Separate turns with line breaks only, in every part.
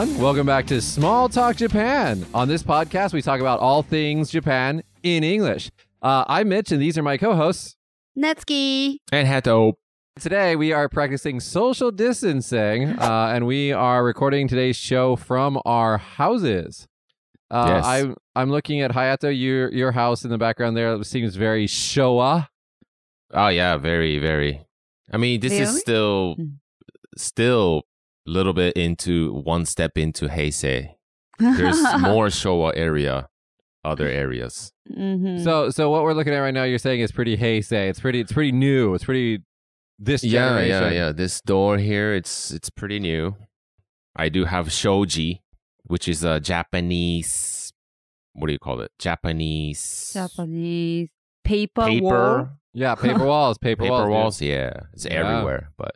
Hello, everyone. Welcome back to Small Talk Japan. On this podcast, we talk about all things Japan in English. Uh, I'm Mitch, and these are my co hosts.
Natsuki.
And Hayato.
Today, we are practicing social distancing, uh, and we are recording today's show from our houses. Uh,
Yes.
I'm I'm looking at Hayato, your your house in the background there. It seems very Showa.
Oh yeah, very, very. I mean, this
Really?
is still,
Mm.
still a little bit into one step into Heisei. There's more Showa area, other areas.
Mhm.
So so what we're looking at right now, you're saying is pretty Heisei. It's pretty it's pretty new. It's pretty this
Yeah,
generation.
yeah, yeah. This door here, it's it's pretty new. I do have shoji, which is a Japanese. What do you call it? Japanese
Japanese paper,
paper.
wall.
Yeah, paper walls, paper,
paper
walls.
walls, yeah it's
Yeah.
everywhere but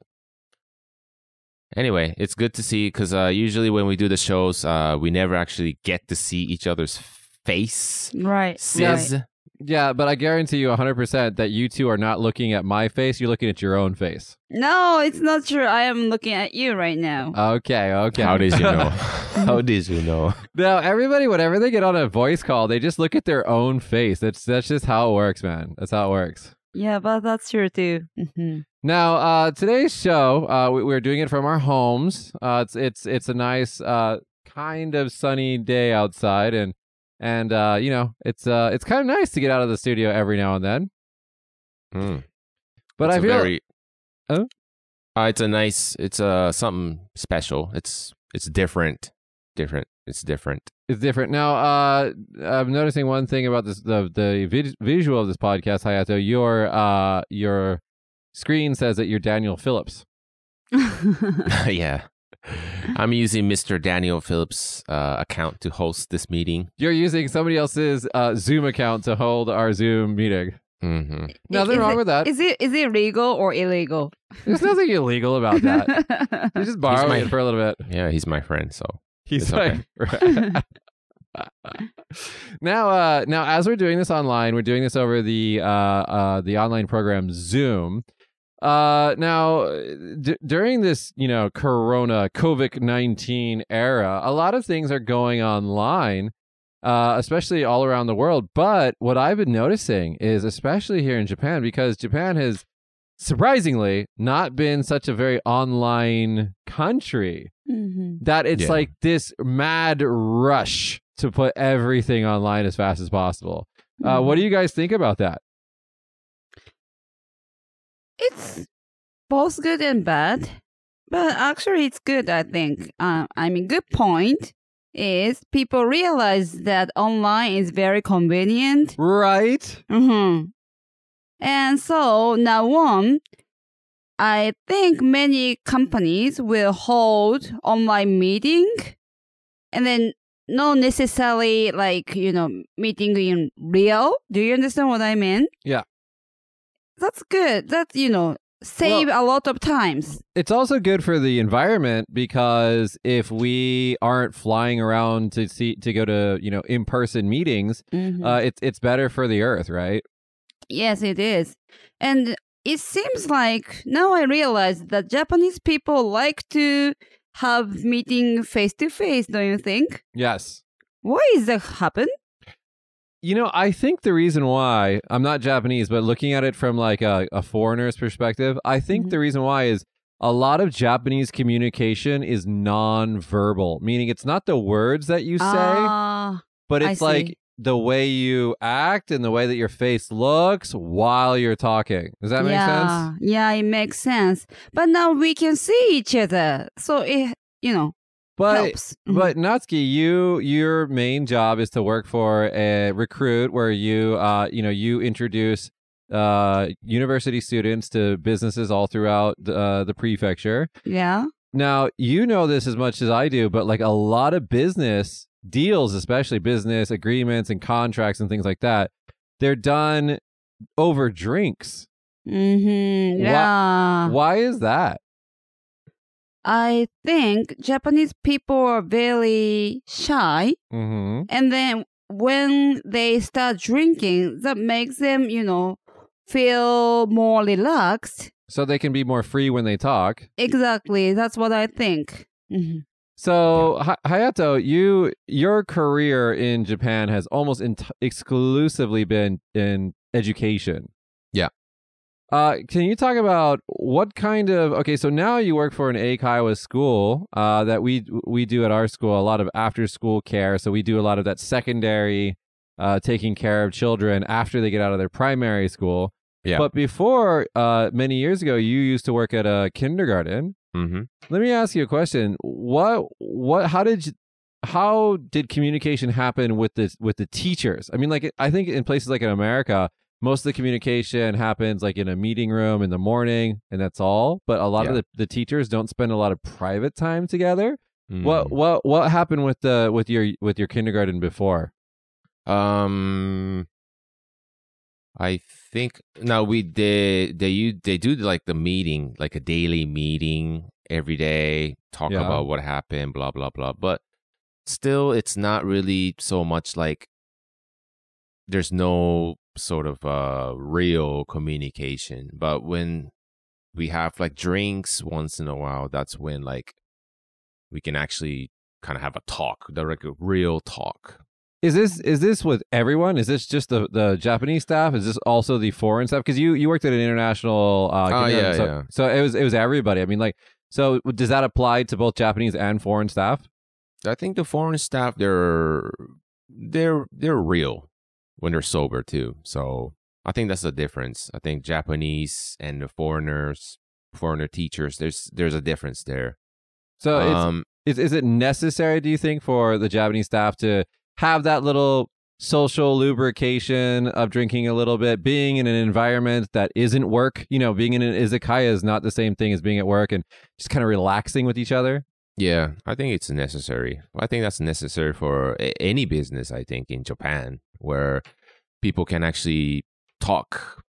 anyway it's good to see because uh, usually when we do the shows uh, we never actually get to see each other's face
Right.
sis
right.
Yeah, but I guarantee you 100% that you two are not looking at my face. You're looking at your own face.
No, it's not true. I am looking at you right now.
Okay, okay.
how did you know how did you know
now, everybody, whenever they get on a voice call, they just look at their own face. That's that's just how it works, man. That's how it works.
Yeah, but that's true too. Mhm.
Now, uh, today's show, uh, we, we're doing it from our homes. Uh, it's it's it's a nice, uh, kind of sunny day outside, and and uh, you know, it's uh, it's kind of nice to get out of the studio every now and then.
Mm.
But
It's
I
a
feel
very
Oh?
uh, it's a nice it's uh something special it's it's different different it's different
It's different now. Uh, I'm noticing one thing about this the the vid- visual of this podcast, Hayato. Your uh your screen says that you're Daniel Phillips.
yeah i'm using mr daniel phillips uh, account to host this meeting
You're using somebody else's uh, Zoom account to hold our Zoom meeting.
hmm
Nothing
Is
wrong
it-
with that.
Is it is it legal or illegal?
There's nothing illegal about that. You just borrow
my-
it for a little bit.
yeah he's my friend so
He's
It's
like, now, uh, now as we're doing this online, we're doing this over the uh, uh, the online program Zoom. Uh, now, d- during this, you know, Corona COVID nineteen era, a lot of things are going online, uh, especially all around the world. But what I've been noticing is, especially here in Japan, because Japan has surprisingly not been such a very online country
Mhm.
that it's
Yeah.
like this mad rush to put everything online as fast as possible. Uh,
Mm-hmm.
what do you guys think about that?
It's both good and bad, but actually, it's good. I think. Uh, I mean, good point is people realize that online is very convenient.
Right?
hmm And so now on, I think many companies will hold online meeting, and then not necessarily like you know meeting in real. Do you understand what I mean?
Yeah.
That's good. That, you know save a lot of times.
It's also good for the environment because if we aren't flying around to see to go to you know in person meetings,
Mhm.
uh, it's it's better for the earth, right?
Yes, it is. And it seems like now I realize that Japanese people like to have meeting face to face, don't you think?
Yes.
Why is that happen?
You know, I think the reason why I'm not Japanese, but looking at it from like a, a foreigner's perspective, I think
Mhm.
the reason why is a lot of Japanese communication is non-verbal, meaning it's not the words that you say,
Ah,
but it's like. The way you act and the way that your face looks while you're talking. Does that make
yeah,
sense?
Yeah, it makes sense. But now we can see each other. So it, you know,
But
helps. Mhm.
But Natsuki, you your main job is to work for a recruit where you uh you know you introduce uh university students to businesses all throughout uh, the prefecture.
yeah.
Now, you know this as much as I do, but like a lot of business deals, especially business agreements and contracts and things like that, they're done over drinks.
Mm-hmm. Yeah.
Why is that?
I think Japanese people are very shy.
Mm-hmm.
And then when they start drinking, that makes them, you know, feel more relaxed.
So they can be more free when they talk.
Exactly. That's what I think. Mhm.
So Hi- Hayato, you your career in Japan has almost ent- exclusively been in education.
Yeah.
Uh, can you talk about what kind of okay? So now you work for an Eikaiwa school uh, that we we do at our school a lot of after school care. So we do a lot of that secondary uh, taking care of children after they get out of their primary school.
Yeah.
But before, uh, many years ago, you used to work at a kindergarten.
Mm-hmm.
Let me ask you a question. What what how did you, how did communication happen with the with the teachers? I mean like I think in places like in America, most of the communication happens like in a meeting room in the morning and that's all, but a lot of the, the teachers don't spend a lot of private time together.
Mm.
What what what happened with the with your with your kindergarten before?
Um, I think now we they they you they do like the meeting, like a daily meeting every day, talk
Yeah.
about what happened, blah blah blah. But still, it's not really so much like there's no sort of uh real communication. But when we have like drinks once in a while, that's when like we can actually kind of have a talk, like a real talk.
Is this is this with everyone? Is this just the, the Japanese staff? Is this also the foreign staff? Because you you worked at an international. Uh,
Oh, yeah,
so,
yeah.
So it was it was everybody. I mean, like, so does that apply to both Japanese and foreign staff?
I think the foreign staff they're they're they're real when they're sober too. So I think that's the difference. I think Japanese and the foreigners, foreigner teachers, there's there's a difference there.
So it's,
um,
is is it necessary? Do you think for the Japanese staff to have that little social lubrication of drinking a little bit, being in an environment that isn't work? You know, being in an izakaya is not the same thing as being at work, and just kind of relaxing with each other.
yeah, I think it's necessary. I think that's necessary for a- any business. I think in Japan where people can actually talk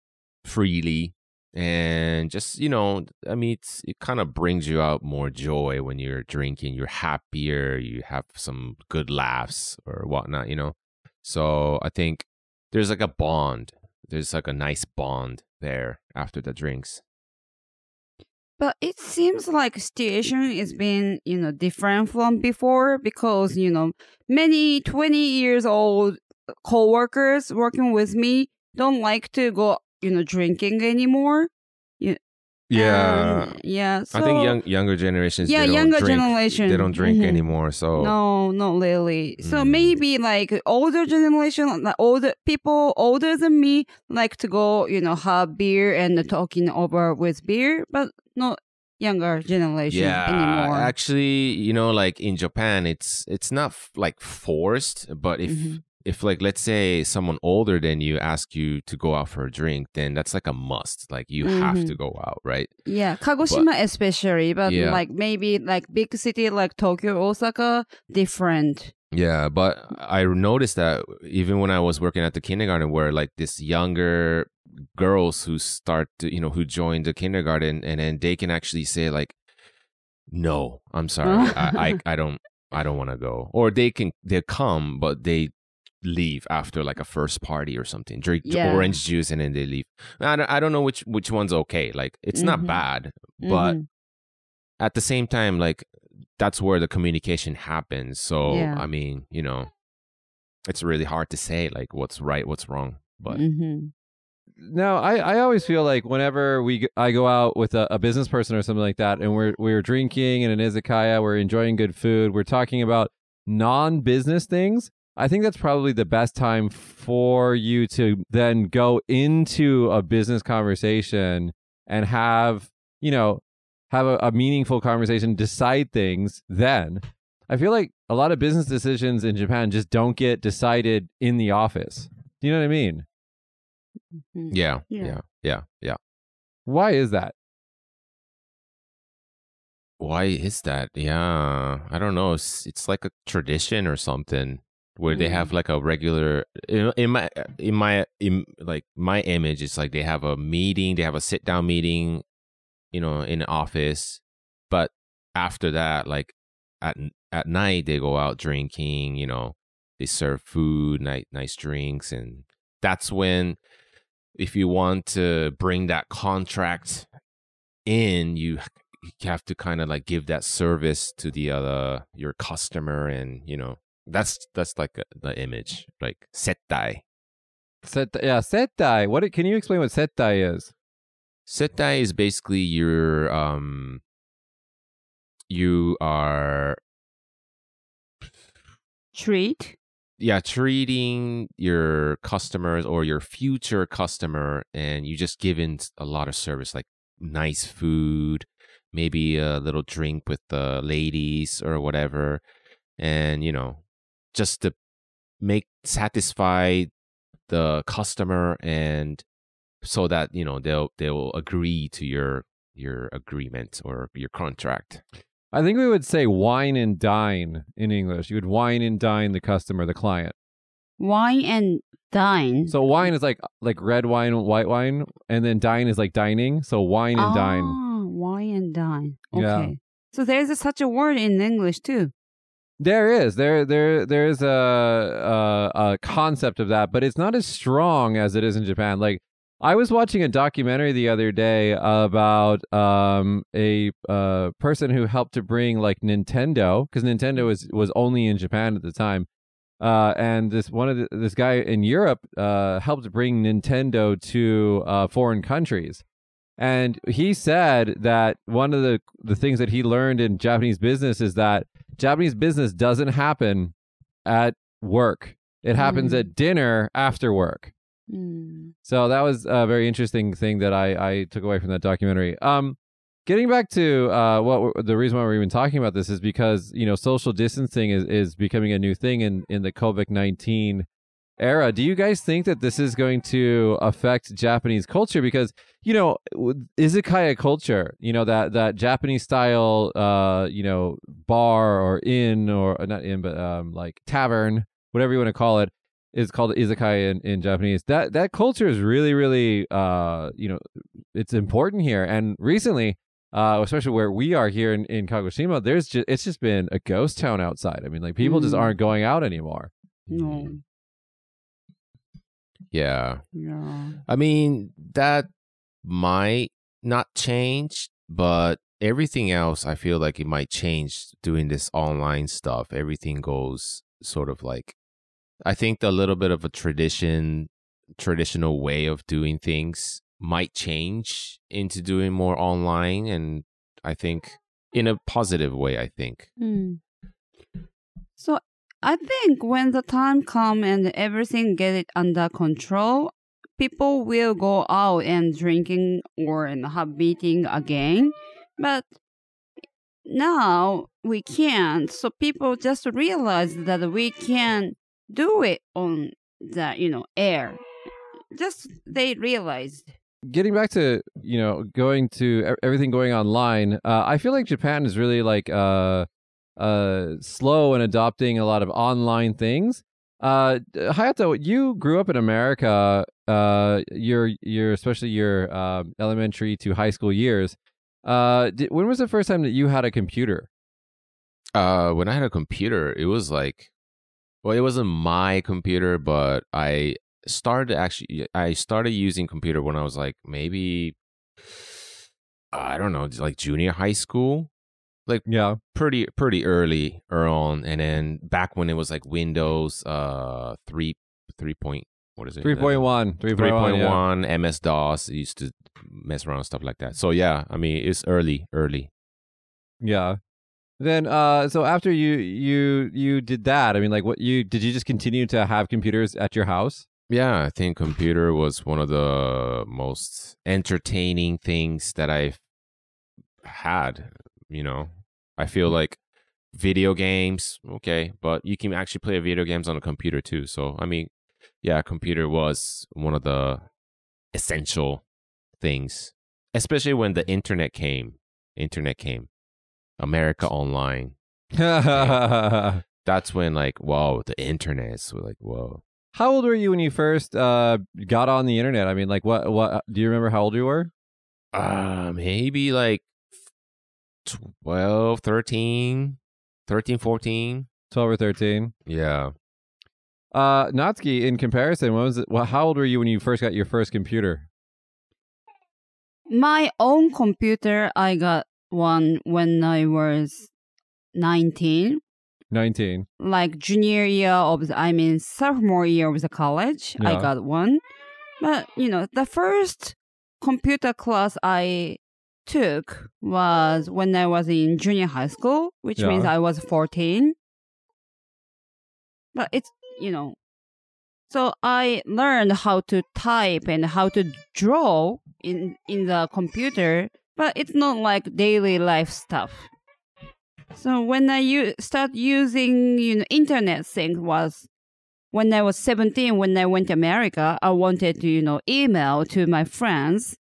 freely and just you know i mean it's, it kind of brings you out more joy when you're drinking you're happier you have some good laughs or whatnot you know? So i think there's like a bond there's like a nice bond there after the drinks.
But it seems like situation is mm-hmm. being, you know, different from before because, you know, many 20 years old coworkers working with me don't like to go, you know, drinking anymore. And, yeah. So,
i think young younger generations
yeah, younger
drink,
generation.
they don't drink
Mhm.
anymore so
No, not really. So
Mm.
maybe like older generation, like older people older than me, like to go, you know, have beer and talking over with beer, but not younger generation
yeah
anymore.
actually you know like in japan it's it's not f- like forced but if
Mhm.
If like let's say someone older than you ask you to go out for a drink then that's like a must like you have
Mhm.
to go out right
yeah, Kagoshima especially, but
Yeah.
like maybe like big city like Tokyo, Osaka, different.
yeah but i noticed that even when i was working at the kindergarten where like this younger girls who start to, you know who join the kindergarten and then they can actually say like no i'm sorry I, I i don't i don't want to go or they can they come but they leave after like a first party or something drink
Yeah.
orange juice and then they leave I don't, I don't know which which one's okay like it's not
Mhm.
bad but
Mhm.
at the same time like that's where the communication happens so
Yeah.
i mean you know it's really hard to say like what's right what's wrong but
Mhm.
No, I, I always feel like whenever we I go out with a, a business person or something like that, and we're we're drinking in an izakaya, we're enjoying good food, we're talking about non-business things. I think that's probably the best time for you to then go into a business conversation and have you know have a, a meaningful conversation, decide things. Then I feel like a lot of business decisions in Japan just don't get decided in the office. Do you know what I mean?
Mhm.
yeah
Yeah.
yeah yeah yeah
Why is that?
why is that yeah i don't know it's, it's like a tradition or something where they have mm-hmm. like a regular in, in my in my in like my image it's like they have a meeting they have a sit down meeting you know in the office. But after that like at at night they go out drinking you know they serve food nice nice drinks and that's when if you want to bring that contract in you you have to kind of like give that service to the other your customer and you know that's that's like a, the image like settai
Set, yeah, settai. What? Can you explain what settai is?
settai is basically your um you are
Treat.
yeah treating your customers or your future customer and you just give in a lot of service like nice food maybe a little drink with the ladies or whatever and you know just to make satisfy the customer and so that you know they'll they'll agree to your your agreement or your contract
I think we would say wine and dine in English. You would wine and dine the customer, the client.
Wine and dine.
So wine is like like red wine, white wine, and then dine is like dining. So wine and dine.
Ah, wine and dine. Okay.
Yeah.
So there's a, such a word in English too.
There is there there there is a, a a concept of that, but it's not as strong as it is in Japan. Like I was watching a documentary the other day about um a uh person who helped to bring like Nintendo because Nintendo was was only in Japan at the time. Uh, and this one of the, this guy in Europe uh, helped bring Nintendo to uh, foreign countries, and he said that one of the the things that he learned in Japanese business is that Japanese business doesn't happen at work; it happens
Mm.
at dinner after work.
Mm.
So that was a very interesting thing that I, I took away from that documentary. Um, getting back to uh, what the reason why we're even talking about this is because you know social distancing is, is becoming a new thing in in the COVID nineteen era. Do you guys think that this is going to affect Japanese culture? Because you know izakaya culture, you know that that Japanese style, uh, you know bar or inn or uh, not inn but um like tavern, whatever you want to call it is called izakaya in, in Japanese. That that culture is really, really uh, you know, it's important here. And recently, uh, especially where we are here in, in Kagoshima, there's just it's just been a ghost town outside. I mean, like people just
Mm.
aren't going out anymore.
No.
Yeah
Yeah.
I mean, that might not change, but everything else, I feel like it might change doing this online stuff. Everything goes sort of like, I think the little bit of a tradition, traditional way of doing things might change into doing more online. And I think in a positive way, I think.
Mm. So I think when the time come and everything get it under control, people will go out and drinking or and have meeting again. But now we can't. So people just realize that we can do it on the you know air. Just they realized.
Getting back to you know going to everything going online, uh, I feel like Japan is really like uh, uh, slow in adopting a lot of online things. Uh, Hayato, you grew up in America. Uh, your your especially your uh, elementary to high school years. Uh, di when was the first time that you had a computer?
Uh, when I had a computer, it was like, well, it wasn't my computer, but I started actually, I started using computer when I was like maybe, I don't know, like junior high school, Like
yeah,
pretty pretty early, early on, and then back when it was like Windows, uh, three three point, what is it?
three point one, three
Three
point
point
one.
one, MS DOS. Used to mess around with stuff like that. So yeah, I mean, it's early, early.
Yeah. Then uh so after you you you did that, I mean like what you did you just continue to have computers at your house?
Yeah, I think computer was one of the most entertaining things that I've had. You know, I feel like video games, okay, but you can actually play video games on a computer too. So, I mean, yeah, computer was one of the essential things, especially when the internet came. Internet came, America Online. That's when, like, whoa, the internet is like, whoa.
How old were you when you first uh got on the internet? I mean like what what do you remember how old you were?
Uh, maybe like 12, 13, 13, 14.
12 or 13.
Yeah.
Uh Natsuki in comparison, when was it well, how old were you when you first got your first computer?
My own computer I got one when I was 19,
19.
like junior year of the, I mean sophomore year of the college. I got one. But, you know, the first computer class I took was when I was in junior high school, which
Yeah.
means I was 14. But it's, you know, so I learned how to type and how to draw in in the computer, but it's not like daily life stuff. So when I u- start using you know internet thing was when I was 17 when I went to America, I wanted to you know email to my friends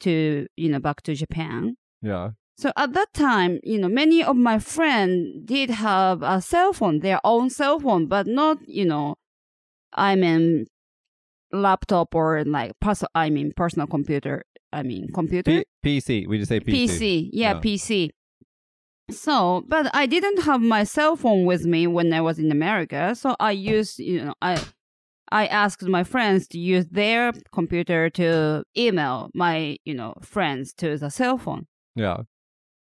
to you know back to Japan.
Yeah.
So at that time, you know, many of my friends did have a cell phone, their own cell phone, but not, you know, I mean, laptop or like personal, I mean, personal computer. I mean, computer.
P- PC. We just say PC.
PC. Yeah,
Yeah.
PC. So, but I didn't have my cell phone with me when I was in America. So I used, you know, I I asked my friends to use their computer to email my, you know, friends to the cell phone.
Yeah.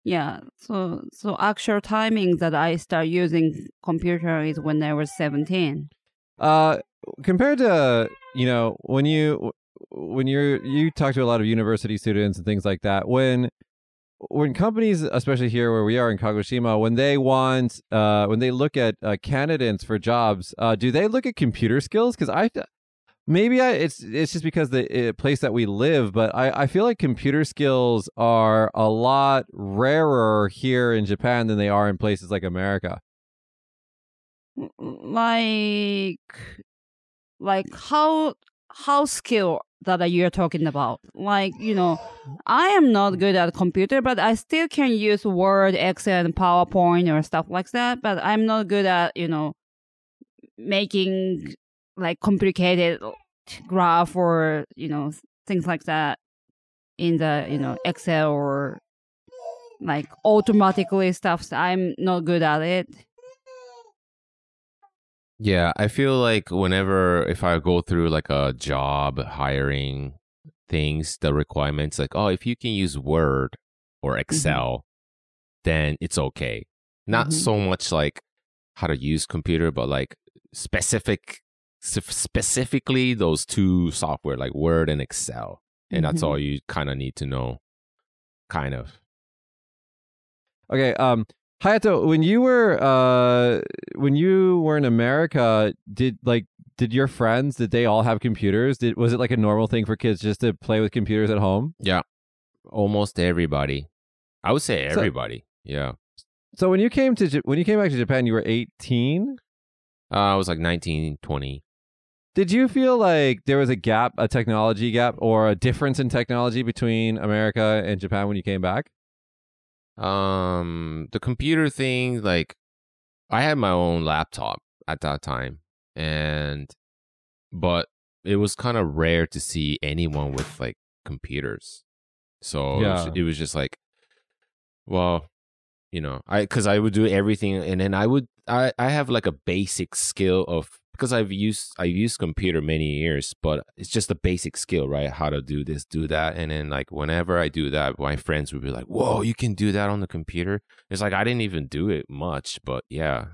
Yeah. So so actual timing that I start using computer is when I was 17.
Uh, compared to you know when you when you're you talk to a lot of university students and things like that when when companies especially here where we are in kagoshima when they want uh when they look at uh, candidates for jobs uh do they look at computer skills? Because i maybe I, it's it's just because the uh, place that we live but i i feel like computer skills are a lot rarer here in japan than they are in places like america.
Like like how how skill that you're talking about. Like, you know, I am not good at computer, but I still can use Word, Excel, and PowerPoint or stuff like that. But I'm not good at, you know, making like complicated graph or, you know, things like that in the, you know, Excel or like automatically stuff. I'm not good at it.
Yeah, I feel like whenever if I go through like a job hiring things, the requirements like, oh, if you can use Word or Excel, then it's okay. Not
Mhm.
so much like how to use computer, but like specific specifically those two software like Word and Excel. And that's
Mhm.
all you kind of need to know. Kind of.
Okay, um Hayato, when you were uh when you were in America, did like did your friends did they all have computers? Did was it like a normal thing for kids just to play with computers at home?
Yeah. Almost everybody. I would say
So-
everybody. yeah.
So when you came to when you came back to Japan, you were 18.
Uh, I was like 19, 20.
Did you feel like there was a gap, a technology gap or a difference in technology between America and Japan when you came back?
Um, the computer thing, like, I had my own laptop at that time, and but it was kind of rare to see anyone with like computers. So it, was,
Yeah.
it was just like, well, you know, I because I would do everything, and then I would I I have like a basic skill of because I've used I've used computer many years, but it's just a basic skill, right? How to do this, do that, and then like whenever I do that, my friends would be like, "Whoa, you can do that on the computer!" It's like I didn't even do it much, but yeah,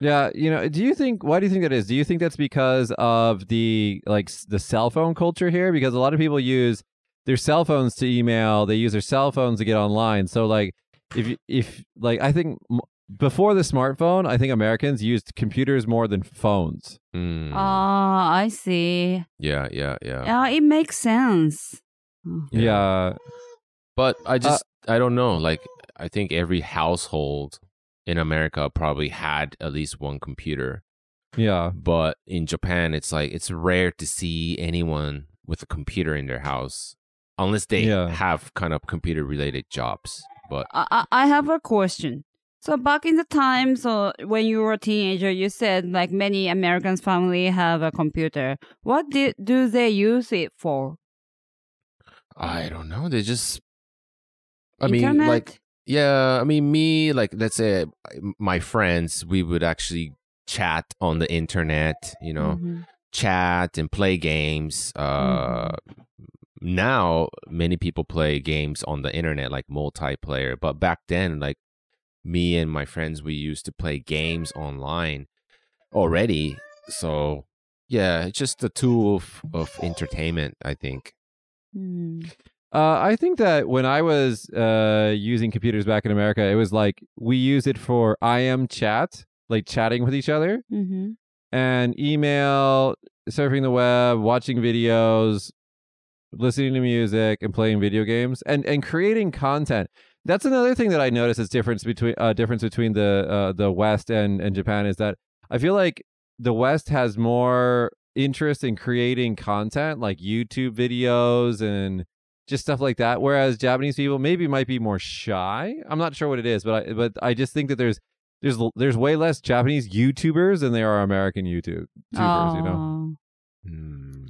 Yeah, you know, do you think why do you think that is? Do you think that's because of the like the cell phone culture here because a lot of people use their cell phones to email, they use their cell phones to get online. So like if you- if like I think before the smartphone, I think Americans used computers more than phones.
Mm,
Ah, I see.
yeah, yeah, yeah.
Yeah, it makes sense. Oh.
Yeah.
But I just I don't know. Like I think every household in America probably had at least one computer.
Yeah.
But in Japan it's like it's rare to see anyone with a computer in their house unless they
Yeah.
have kind of computer related jobs. But
I, I I have a question. So back in the time, so when you were a teenager, you said like many Americans family have a computer. What did do they use it for?
I don't know. They just I mean like yeah, I mean me like let's say my friends we would actually chat on the internet, you know.
Mhm.
chat and play games. Uh, now many people play games on the internet like multiplayer, but back then, like me and my friends, we used to play games online already. So yeah, it's just a tool of, of entertainment, I think.
Mm.
Uh, I think that when I was uh, using computers back in America, it was like we use it for IM chat, like chatting with each other,
Mm-hmm.
and email, surfing the web, watching videos, listening to music, and playing video games, and and creating content. That's another thing that I notice is difference between uh, difference between the uh, the West and and Japan is that I feel like the West has more interest in creating content like YouTube videos and just stuff like that whereas Japanese people maybe might be more shy. I'm not sure what it is, but I but I just think that there's there's there's way less Japanese YouTubers than there are American YouTube YouTubers, you know.
Oh.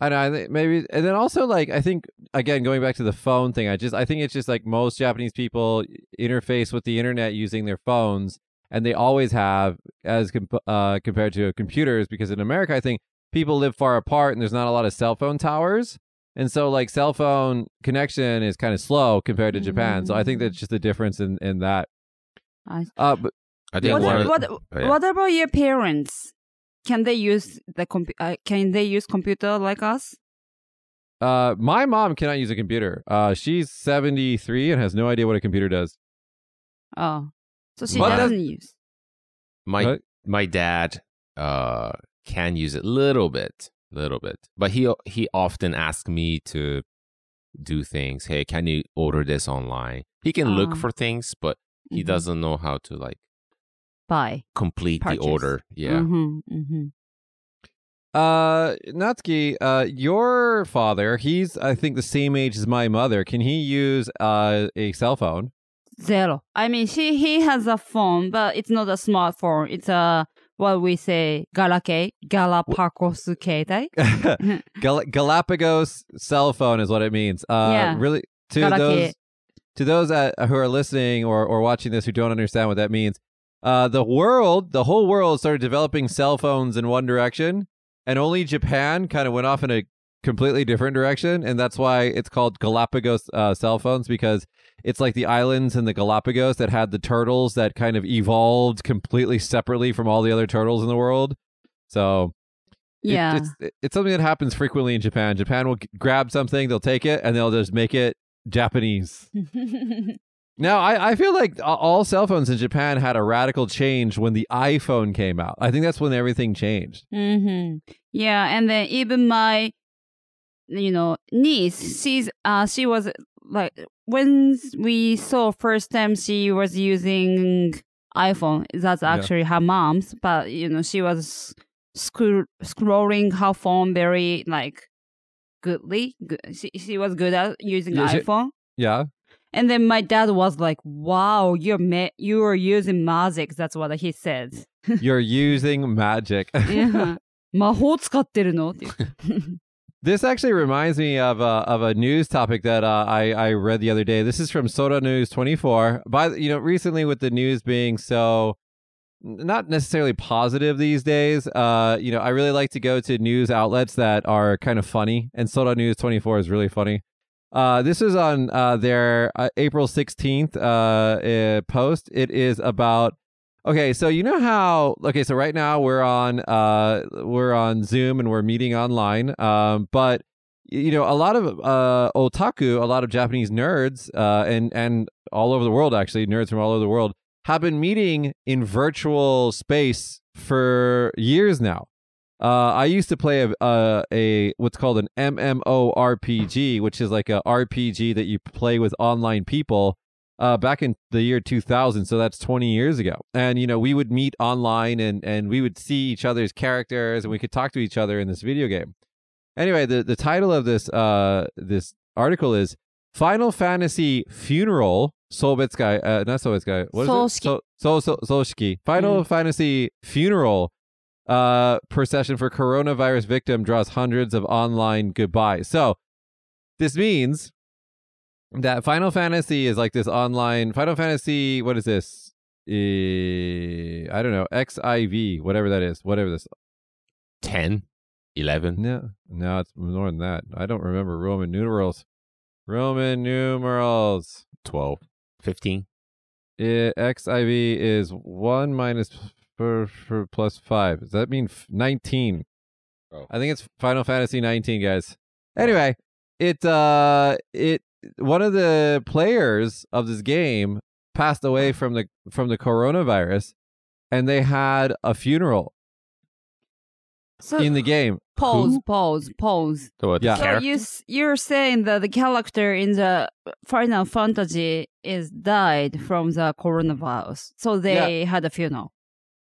I know. I think maybe, and then also like I think again going back to the phone thing. I just I think it's just like most Japanese people interface with the internet using their phones, and they always have as comp- uh, compared to computers. Because in America, I think people live far apart, and there's not a lot of cell phone towers, and so like cell phone connection is kind of slow compared to Japan. So I think that's just the difference in in that.
I-
Uh, but
I think
What,
one of-
what,
oh, yeah.
what about your parents? Can they use the compu- uh, Can they use computer like us?
uh, my mom cannot use a computer. Uh, she's 73 and has no idea what a computer does.
Oh, so she
But
doesn't use.
my
What?
my dad uh can use it a little bit little bit but he he often asks me to do things hey can you order this online he can look
Ah.
for things but he
Mhm.
doesn't know how to like
buy.
complete
Purchase.
the order yeah
hmm hmm
Uh, Natsuki, uh, your father, he's, I think, the same age as my mother. Can he use uh, a cell phone?
Zero. I mean, she he has a phone, but it's not a smartphone. It's a what we say, galake, Galapagos keitai.
Gal- Galapagos cell phone is what it means. Uh,
Yeah.
Really, to
Galake.
those to those uh, who are listening or, or watching this who don't understand what that means, uh, the world, the whole world started developing cell phones in one direction, and only Japan kind of went off in a completely different direction, and that's why it's called Galapagos uh, cell phones because it's like the islands in the Galapagos that had the turtles that kind of evolved completely separately from all the other turtles in the world. So it-
Yeah.
it's it's something that happens frequently in Japan. Japan will g- grab something, they'll take it, and they'll just make it Japanese. Now, I, I feel like all cell phones in Japan had a radical change when the iPhone came out. I think that's when everything changed.
hmm Yeah, and then even my, you know, niece, she's uh, she was like when we saw first time she was using iPhone. That's
Yeah.
actually her mom's, but you know she was scroll- scrolling her phone very like goodly. Good. She she was good at using
Yeah, she-
iPhone.
Yeah.
And then my dad was like, "Wow, you're ma- you are using magic." That's what he said.
you're using magic. yeah. actually reminds me of a, of a news topic that uh, I, I read the other day. This is from Sora News 24. By you know, recently with the news being so not necessarily positive these days, uh, you know, I really like to go to news outlets that are kind of funny, and Sora News 24 is really funny. Uh, this is on uh, their uh, April 16th uh, uh, post. It is about Okay, so you know how okay, so right now we're on uh we're on Zoom and we're meeting online. Um but you know, a lot of uh otaku, a lot of Japanese nerds uh and and all over the world actually, nerds from all over the world have been meeting in virtual space for years now. Uh, I used to play a, a a what's called an MMORPG, which is like a RPG that you play with online people uh, back in the year 2000 so that's 20 years ago and you know we would meet online and and we would see each other's characters and we could talk to each other in this video game anyway the the title of this uh this article is final fantasy funeral Sobetsukai, uh, not Sobetsukai, what is
Soshiki.
it? So, so, so, Soshiki. Final Fantasy funeral uh, procession for coronavirus victim draws hundreds of online goodbyes. So, this means that Final Fantasy is like this online Final Fantasy. What is this? Eh, I don't know. XIV, whatever that is, whatever this.
10 11.
No, no, it's more than that. I don't remember Roman numerals. Roman numerals.
12. 15.
I- XIV is one minus for, for plus five. Does that mean f- 19?
Oh.
I think it's Final Fantasy 19, guys. Anyway, it uh it one of the players of this game passed away from the from the coronavirus and they had a funeral
So
in the game.
pause,
Who?
pause, pause.
So what,
Yeah.
So you you're saying that the character in the Final Fantasy is died from the coronavirus, so they had a funeral.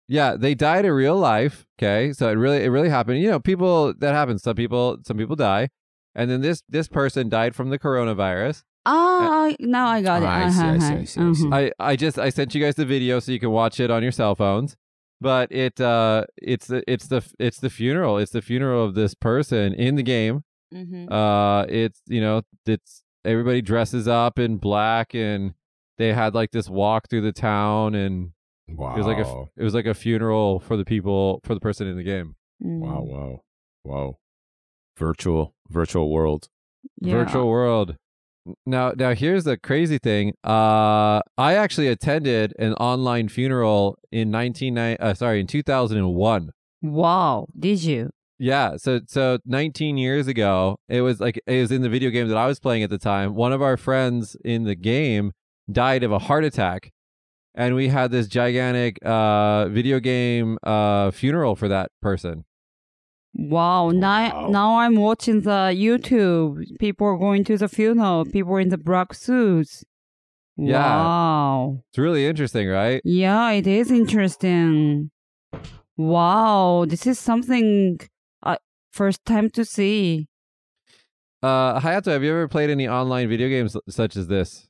Yeah, they died in real life. Okay, so it really it really happened. You know, people that happens. Some people some people die, and then this this person died from the coronavirus.
Ah, now I got it.
I see, I see,
Uh-huh,
I see, I see.
uh-huh.
I I just I sent you guys the video so you can watch it on your cell phones. But it uh it's the it's the it's the funeral. It's the funeral of this person in the game.
Mhm.
Uh it's you know, it's everybody dresses up in black and they had like this walk through the town and
wow.
it was like a f- it was like a funeral for the people for the person in the game.
Mm.
wow, wow, wow. Virtual, virtual world.
Yeah.
virtual world. Now, now here's the crazy thing. Uh, I actually attended an online funeral in 19 uh, sorry in 2001.
Wow, did you?
Yeah, so so 19 years ago, it was like it was in the video game that I was playing at the time. One of our friends in the game died of a heart attack, and we had this gigantic uh video game uh funeral for that person.
Wow, now
Wow.
now I'm watching the YouTube. People are going to the funeral. People in the black suits.
Yeah.
Wow.
It's really interesting, right?
Yeah, it is interesting. Wow, this is something I first time to see.
Uh, Hayato, have you ever played any online video games such as this?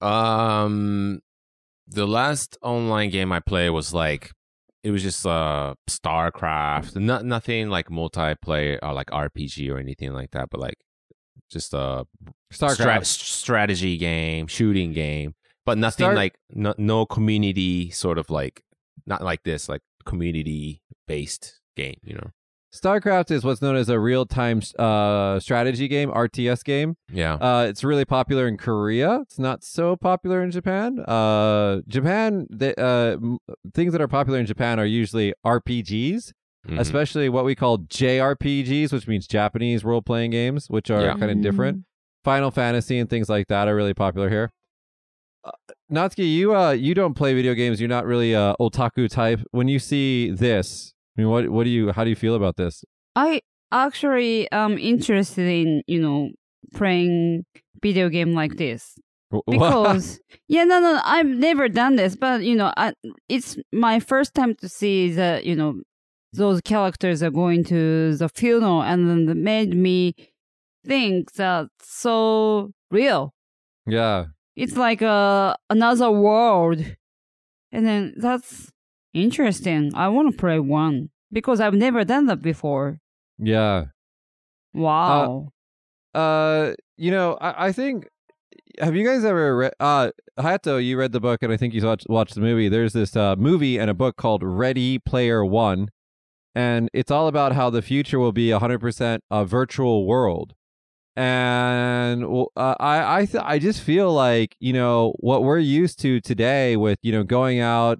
Um, the last online game I played was like it was just uh StarCraft, not nothing like multiplayer or like RPG or anything like that, but like just a
StarCraft.
stra- strategy game, shooting game, but nothing
Star-
like no, no community sort of like not like this like community based game, you know.
StarCraft is what's known as a real-time uh, strategy game, RTS game.
Yeah.
Uh, it's really popular in Korea. It's not so popular in Japan. Uh, Japan, the, uh, m- things that are popular in Japan are usually RPGs,
Mhm.
especially what we call JRPGs, which means Japanese role-playing games, which are
Yeah.
kind of different. Final Fantasy and things like that are really popular here. Uh, Natsuki, you uh, you don't play video games. You're not really a otaku type. When you see this, I mean, what what do you how do you feel about this?
I actually am interested in, you know, playing video game like this. Because yeah no no i've never done this but you know I, it's my first time to see that you know those characters are going to the funeral and then it made me think that so real
yeah,
it's like a another world and then that's interesting i want to play one because i've never done that before
yeah.
wow
Uh, you know, I, I think. Have you guys ever read? Uh, Hayato, you read the book, and I think you watched, watched the movie. There's this uh, movie and a book called Ready Player One, and it's all about how the future will be 100% a virtual world. And uh, I I th- I just feel like you know what we're used to today with you know going out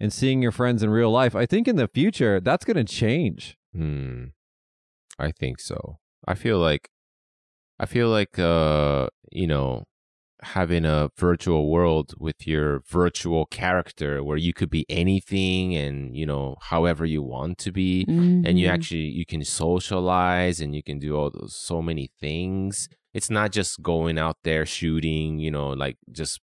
and seeing your friends in real life. I think in the future that's going to change.
Hmm. I think so. I feel like I feel like uh you know having a virtual world with your virtual character where you could be anything and you know however you want to be and you
Mhm.
actually you can socialize and you can do all those so many things it's not just going out there shooting you know like just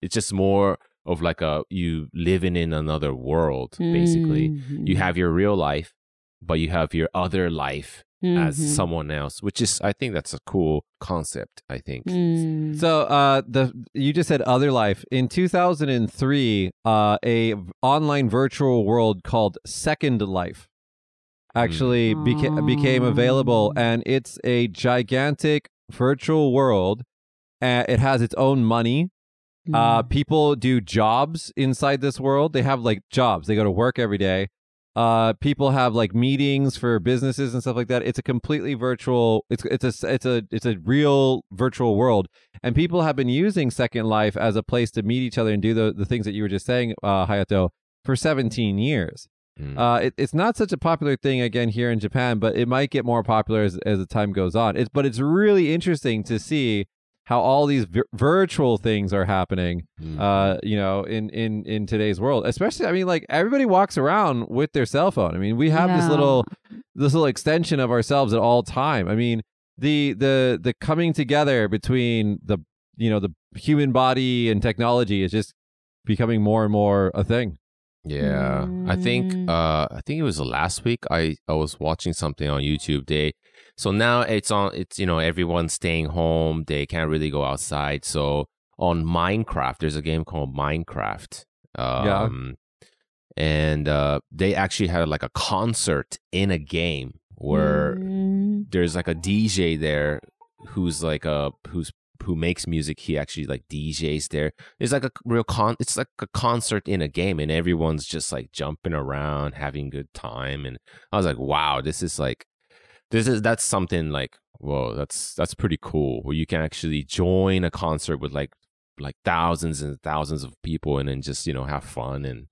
it's just more of like a you living in another world basically
Mhm.
you have your real life but you have your other life as
Mhm.
someone else which is i think that's a cool concept i think
Mm.
So uh the you just said other life in 2003 uh a v- online virtual world called Second Life actually beca- became available
Oh.
and it's a gigantic virtual world and it has its own money uh
Mm.
people do jobs inside this world they have like jobs they go to work every day Uh, people have like meetings for businesses and stuff like that. It's a completely virtual. It's it's a it's a it's a real virtual world, and people have been using Second Life as a place to meet each other and do the the things that you were just saying, uh, Hayato, for 17 years.
Mm.
Uh, it, it's not such a popular thing again here in Japan, but it might get more popular as, as the time goes on. It's but it's really interesting to see how all these vir- virtual things are happening.
Mm.
Uh, you know, in in in today's world, especially, I mean, like everybody walks around with their cell phone. I mean, we have this little this little extension of ourselves at all time. I mean, the the the coming together between the you know the human body and technology is just becoming more and more a thing.
Yeah, I think
Mm.
uh I think it was last week I I was watching something on YouTube. They so now it's on it's you know everyone's staying home. They can't really go outside. So on Minecraft, there's a game called Minecraft. Um, and uh they actually had like a concert in a game where
Mm.
there's like a DJ there who's like a who's who makes music. He actually like DJs there. It's like a real con. It's like a concert in a game, and everyone's just like jumping around, having good time. And I was like, wow, this is like, this is that's something like, whoa, that's that's pretty cool. Where you can actually join a concert with like like thousands and thousands of people, and then just you know have fun. And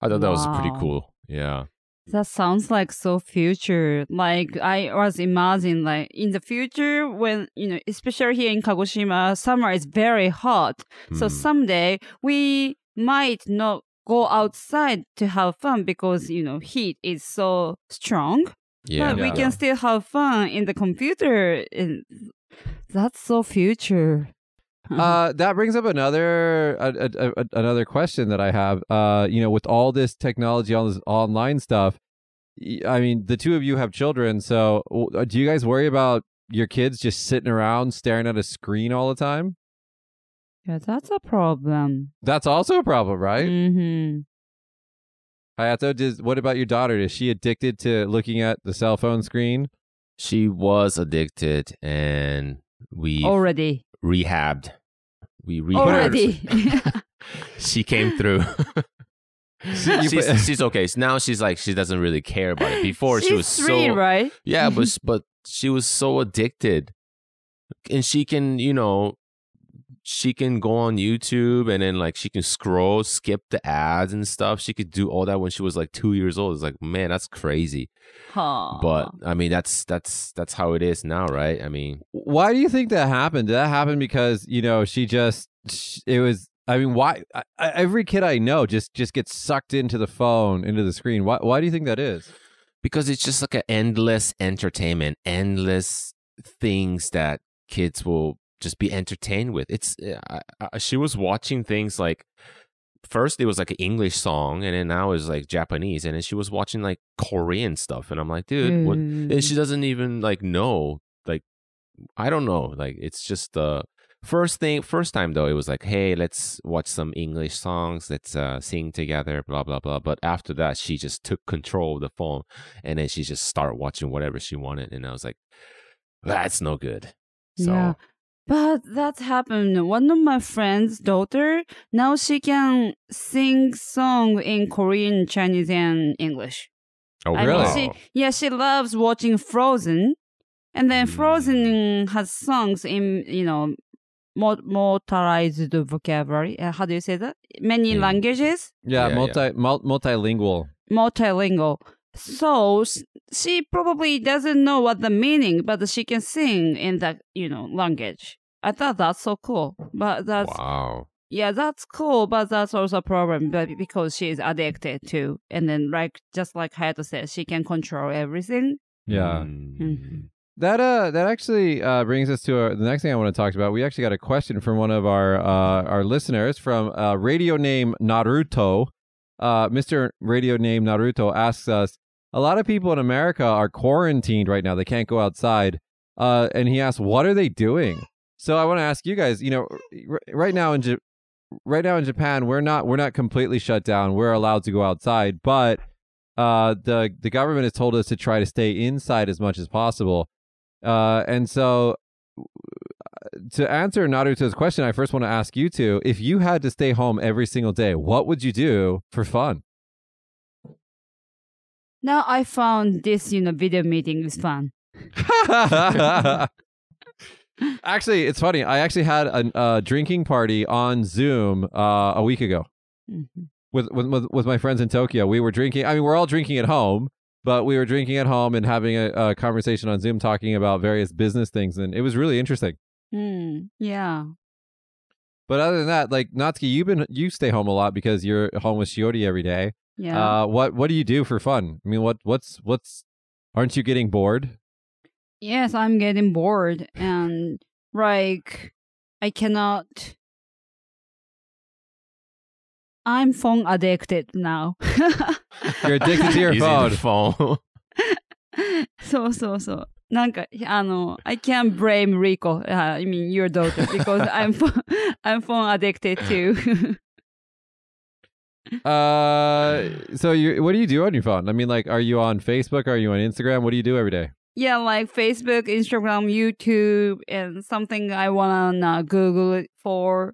I thought that was pretty cool. Yeah.
That sounds like so future. Like I was imagining like in the future when, you know, especially here in Kagoshima, summer is very hot. So
Hmm.
someday we might not go outside to have fun because, you know, heat is so strong.
Yeah.
but we
Yeah.
can still have fun in the computer. And that's so future.
uh, that brings up another a, a, a, another question that I have. Uh, you know, with all this technology, all this online stuff. I mean, the two of you have children, so do you guys worry about your kids just sitting around staring at a screen all the time?
yeah, that's a problem.
That's also a problem, right?
hmm
Hayato, does what about your daughter? Is she addicted to looking at the cell phone screen?
she was addicted, and we
Already.
rehabbed. We rehabbed.
Already.
she came through. she's, she's okay. So now she's like she doesn't really care about it. Before she was
three,
so
right?
yeah, but but she was so addicted, and she can you know she can go on YouTube and then like she can scroll, skip the ads and stuff. She could do all that when she was like two years old. It's like man, that's crazy.
Huh.
But I mean, that's that's that's how it is now, right? I mean,
Why do you think that happened? Did that happen because you know she just sh- it was? I mean, why? I, I, every kid I know just just gets sucked into the phone, into the screen. Why? Why do you think that is?
because it's just like an endless entertainment, endless things that kids will just be entertained with. It's I, I, she was watching things like first it was like an English song, and then now it's like Japanese, and then she was watching like Korean stuff, and I'm like, dude, what?
Mm.
And she doesn't even like know, like I don't know, like it's just uh First thing, first time though, it was like, hey, let's watch some English songs, let's uh, sing together, blah blah blah. But after that, she just took control of the phone, and then she just started watching whatever she wanted, and I was like, that's no good. So
Yeah. But that happened. One of my friend's daughter, now she can sing song in Korean, Chinese, and English.
oh
I
really?
mean, she, yeah, she loves watching Frozen. And then
Mm.
Frozen has songs in, you know, mo- motorized vocabulary. Uh, how do you say that? Many
Mm.
languages,
Yeah,
Yeah,
multi Mul- multilingual.
multilingual. So she probably doesn't know what the meaning, but she can sing in that, you know, language. I thought that's so cool. But that's,
wow.
yeah, that's cool, but that's also a problem but because she is addicted to. And then, like, just like Hayato said, she can control everything.
Yeah.
Mm.
Mhm.
That uh that actually uh brings us to our, the next thing I want to talk about. We actually got a question from one of our uh our listeners from uh radio name Naruto. Uh Mr. Radio name Naruto asks us, a lot of people in America are quarantined right now. They can't go outside. Uh and he asks, what are they doing? So I want to ask you guys, you know, r- right now in Ja- right now in Japan, we're not we're not completely shut down. We're allowed to go outside, but uh, the the government has told us to try to stay inside as much as possible. Uh, and so, to answer Naruto's question, I first want to ask you two: if you had to stay home every single day, what would you do for fun?
Now I found this, you know, video meeting is fun.
actually, it's funny. I actually had a uh, drinking party on Zoom uh, a week ago
Mhm.
with, with with my friends in Tokyo. We were drinking. I mean, we're all drinking at home, but we were drinking at home and having a, a conversation on Zoom, talking about various business things, and it was really interesting.
Hmm. Yeah.
But other than that, like Natsuki, you've been you stay home a lot because you're home with Shiori every day.
Yeah.
Uh, what what do you do for fun? I mean, what what's what's aren't you getting bored?
yes, I'm getting bored and like I cannot. I'm phone addicted now.
You're addicted to your
Using
phone.
the phone.
そうそうそう。なんか、あの、I can't blame Rico, uh, I mean your daughter, because I'm pho- I'm phone addicted too.
Uh, so you what do you do on your phone? I mean, like, are you on Facebook? Are you on Instagram? What do you do every day?
yeah, like Facebook, Instagram, YouTube, and something I wanna Google it for,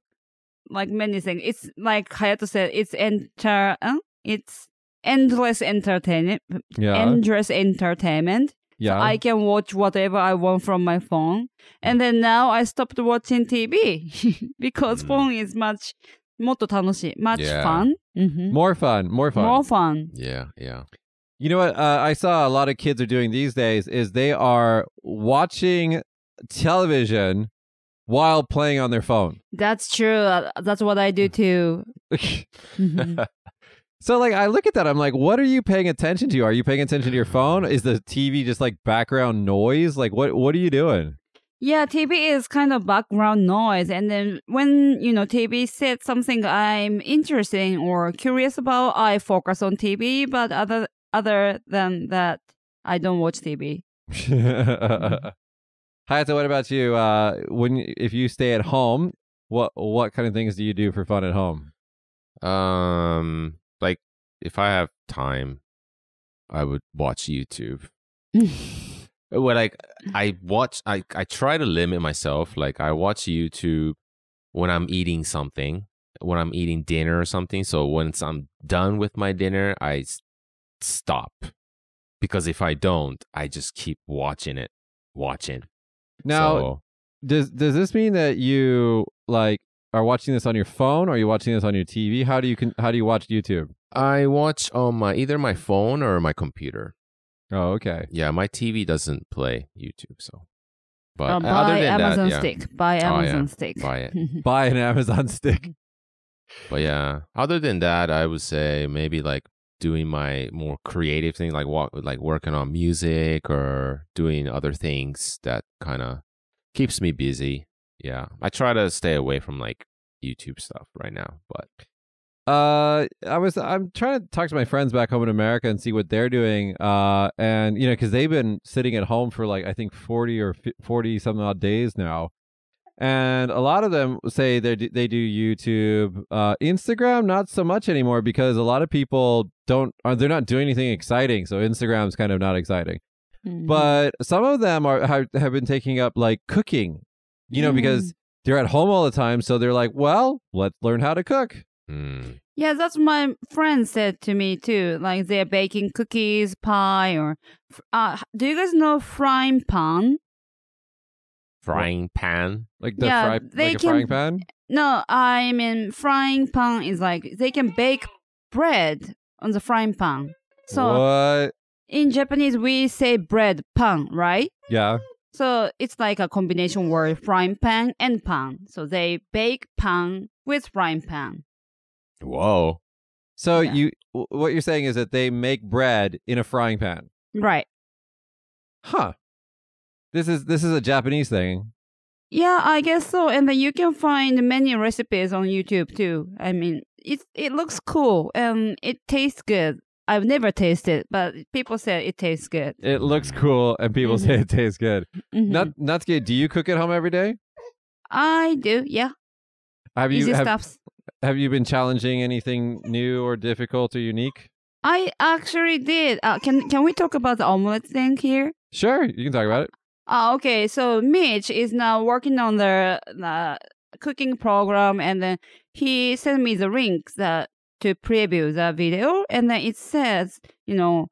like many things. It's like Hayato said, it's enter, uh, it's endless entertainment,
Yeah,
endless entertainment.
yeah.
I can watch whatever I want from my phone. And then now I stopped watching TV because
Mm.
phone is much もっと楽しい much
Yeah.
fun. Mhm.
more fun, more fun.
More fun.
yeah, yeah.
You know what? Uh, I saw a lot of kids are doing these days is they are watching television while playing on their phone.
That's true. Uh, That's what I do too. Mhm.
so like I look at that, I'm like, what are you paying attention to? Are you paying attention to your phone? Is the TV just like background noise? Like what what are you doing?
Yeah, TV is kind of background noise. And then when, you know, TV said something I'm interested in or curious about, I focus on TV. But other, other than that, I don't watch TV.
Hayato, what about you? Uh, when if you stay at home, what what kind of things do you do for fun at home?
Um, like if I have time, I would watch YouTube. well, like mm-hmm. I watch, I I try to limit myself. Like I watch YouTube when I'm eating something, when I'm eating dinner or something. So once I'm done with my dinner, I stop because if I don't, I just keep watching it, watching.
Now,
So-
does does this mean that you like are watching this on your phone or are you watching this on your TV? How do you can how do you watch YouTube?
I watch on my either my phone or my computer.
Oh, okay.
Yeah, my TV doesn't play YouTube, so. But
Uh,
other
buy
than
Amazon
that, yeah,
stick. Buy
Oh, yeah.
Amazon stick.
buy it.
Buy an Amazon stick.
But yeah, other than that, I would say maybe like doing my more creative thing, like walk, like working on music or doing other things that kind of keeps me busy. Yeah, I try to stay away from like YouTube stuff right now, but
Uh, I was I'm trying to talk to my friends back home in America and see what they're doing. Uh, and you know, because they've been sitting at home for like I think forty or forty something odd days now, and a lot of them say they do, they do YouTube, uh, Instagram not so much anymore because a lot of people don't are they're not doing anything exciting, so Instagram's kind of not exciting.
Mhm.
But some of them are have, have been taking up like cooking, you know, because they're at home all the time, so they're like, well, let's learn how to cook.
Mm,
Yeah, that's what my friend said to me too. Like they're baking cookies, pie, or uh, do you guys know frying pan?
frying pan.
Like the
Yeah,
fry,
they
like a
can-
frying pan.
No, I mean frying pan is like they can bake bread on the frying pan. So
what?
in Japanese we say bread pan, right?
Yeah.
So it's like a combination word frying pan and pan. So they bake pan with frying pan.
Whoa.
So
Yeah.
you, what you're saying is that they make bread in a frying pan.
Right.
Huh. This is this is a Japanese thing.
Yeah, I guess so. And then you can find many recipes on YouTube too. I mean, it it looks cool and it tastes good. I've never tasted, but people say it tastes good.
It looks cool, and people say
Mhm.
it tastes good.
Mhm.
Not Natsuki, do you cook at home every day?
I do, yeah.
Have you
Easy
have,
stuffs.
Have you been challenging anything new or difficult or unique?
I actually did. Uh, can can we talk about the omelet thing here?
Sure, you can talk about it.
Uh, okay, so Mitch is now working on the, the cooking program, and then he sent me the link that to preview the video, and then it says, you know,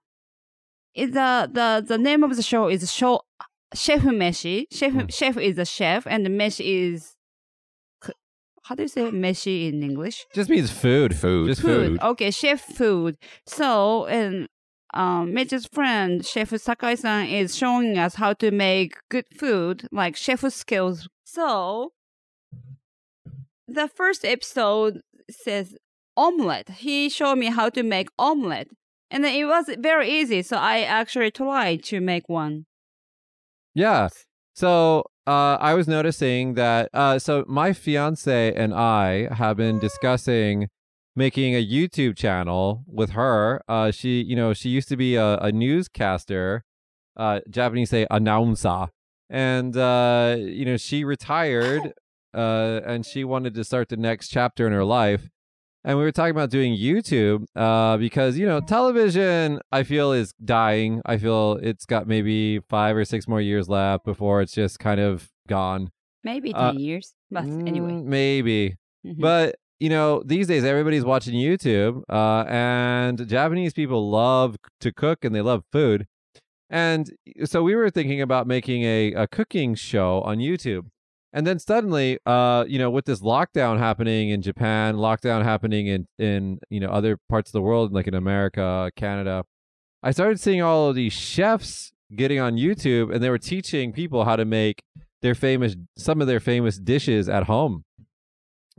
is the the the name of the show is show Chef Meshi. Chef
Mm.
chef is a chef, and Meshi is how do you say meshi in English?
Just means food.
Food.
Just
Food.
food.
Okay, chef food. So and um, Mitch's friend Chef Sakai-san is showing us how to make good food, like chef skills. So the first episode says omelette. He showed me how to make omelette. And it was very easy, so I actually tried to make one.
Yeah. So uh, I was noticing that. Uh, so my fiance and I have been discussing making a YouTube channel with her. Uh, she, you know, she used to be a, a newscaster. Uh, Japanese say announcer, and uh, you know, she retired. Uh, and she wanted to start the next chapter in her life. And we were talking about doing YouTube uh, because, you know, television, I feel, is dying. I feel it's got maybe five or six more years left before it's just kind of gone.
Maybe 10
Uh,
years. But anyway.
Mm, Maybe.
Mhm.
But, you know, these days everybody's watching YouTube uh, and Japanese people love to cook and they love food. And so we were thinking about making a, a cooking show on YouTube. And then suddenly, uh, you know, with this lockdown happening in Japan, lockdown happening in in you know other parts of the world, like in America, Canada, I started seeing all of these chefs getting on YouTube, and they were teaching people how to make their famous some of their famous dishes at home.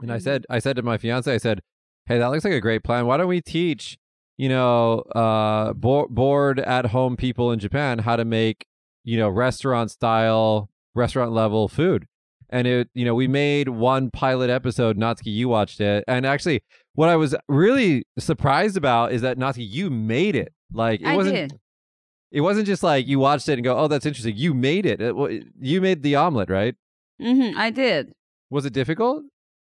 And I
Mhm.
said, I said to my fiance, I said, "Hey, that looks like a great plan. Why don't we teach, you know, uh, bo- bored at home people in Japan how to make, you know, restaurant style, restaurant level food?" and it you know we made one pilot episode natsuki you watched it and actually what i was really surprised about is that natsuki you made it like it
I
wasn't
did.
it wasn't just like you watched it and go oh that's interesting you made it, it wa- you made the omelet right
hmm I did.
was it difficult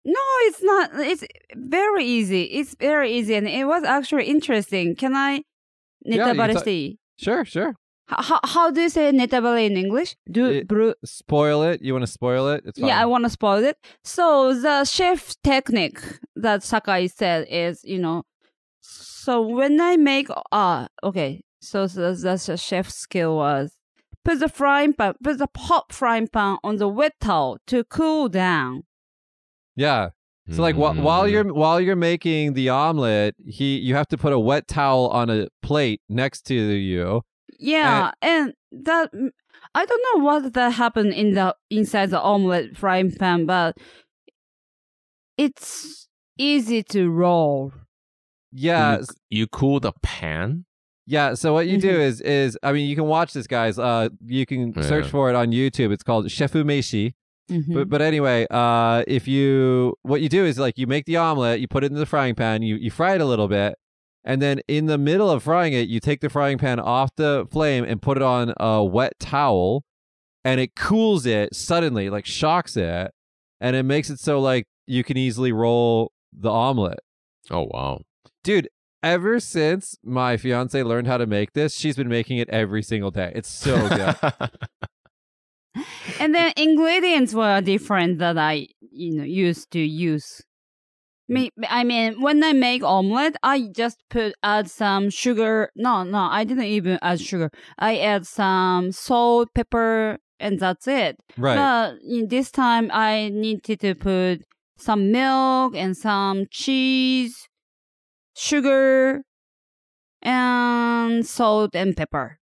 No, it's not. It's very easy. It's very easy, and it was actually interesting. Can I
you
netabare
ta-
していい
sure sure
How, how do you say netabare in English? Do
It-
bru-
spoil it you want to spoil it it's fine.
Yeah, I want to spoil it. So the chef technique that Sakai said is, you know, so when I make, ah, okay, so the, the chef skill was put the frying pan, put the hot frying pan on the wet towel to cool down.
yeah so like wh- while
Mm.
you're while you're making the omelet he you have to put a wet towel on a plate next to you
Yeah, and that I don't know what that happened in the inside the omelet frying pan, but it's easy to roll.
yeah
you, you cool the pan.
Yeah, so what you do
Mhm.
is is I mean you can watch this guys. Uh you can search for it on YouTube. It's called Chef Meshi.
Mhm.
But but anyway, uh if you what you do is like you make the omelet, you put it in the frying pan, you you fry it a little bit, and then in the middle of frying it, you take the frying pan off the flame and put it on a wet towel and it cools it suddenly, like shocks it, and it makes it so like you can easily roll the omelet.
Oh wow.
Dude, ever since my fiance learned how to make this, she's been making it every single day. It's so good.
and then ingredients were different that I you know used to use. Me, I mean, when I make omelet, I just put add some sugar. No, no, I didn't even add sugar. I add some salt, pepper, and that's it.
right.
But in this time, I needed to put some milk and some cheese, sugar, and salt and pepper.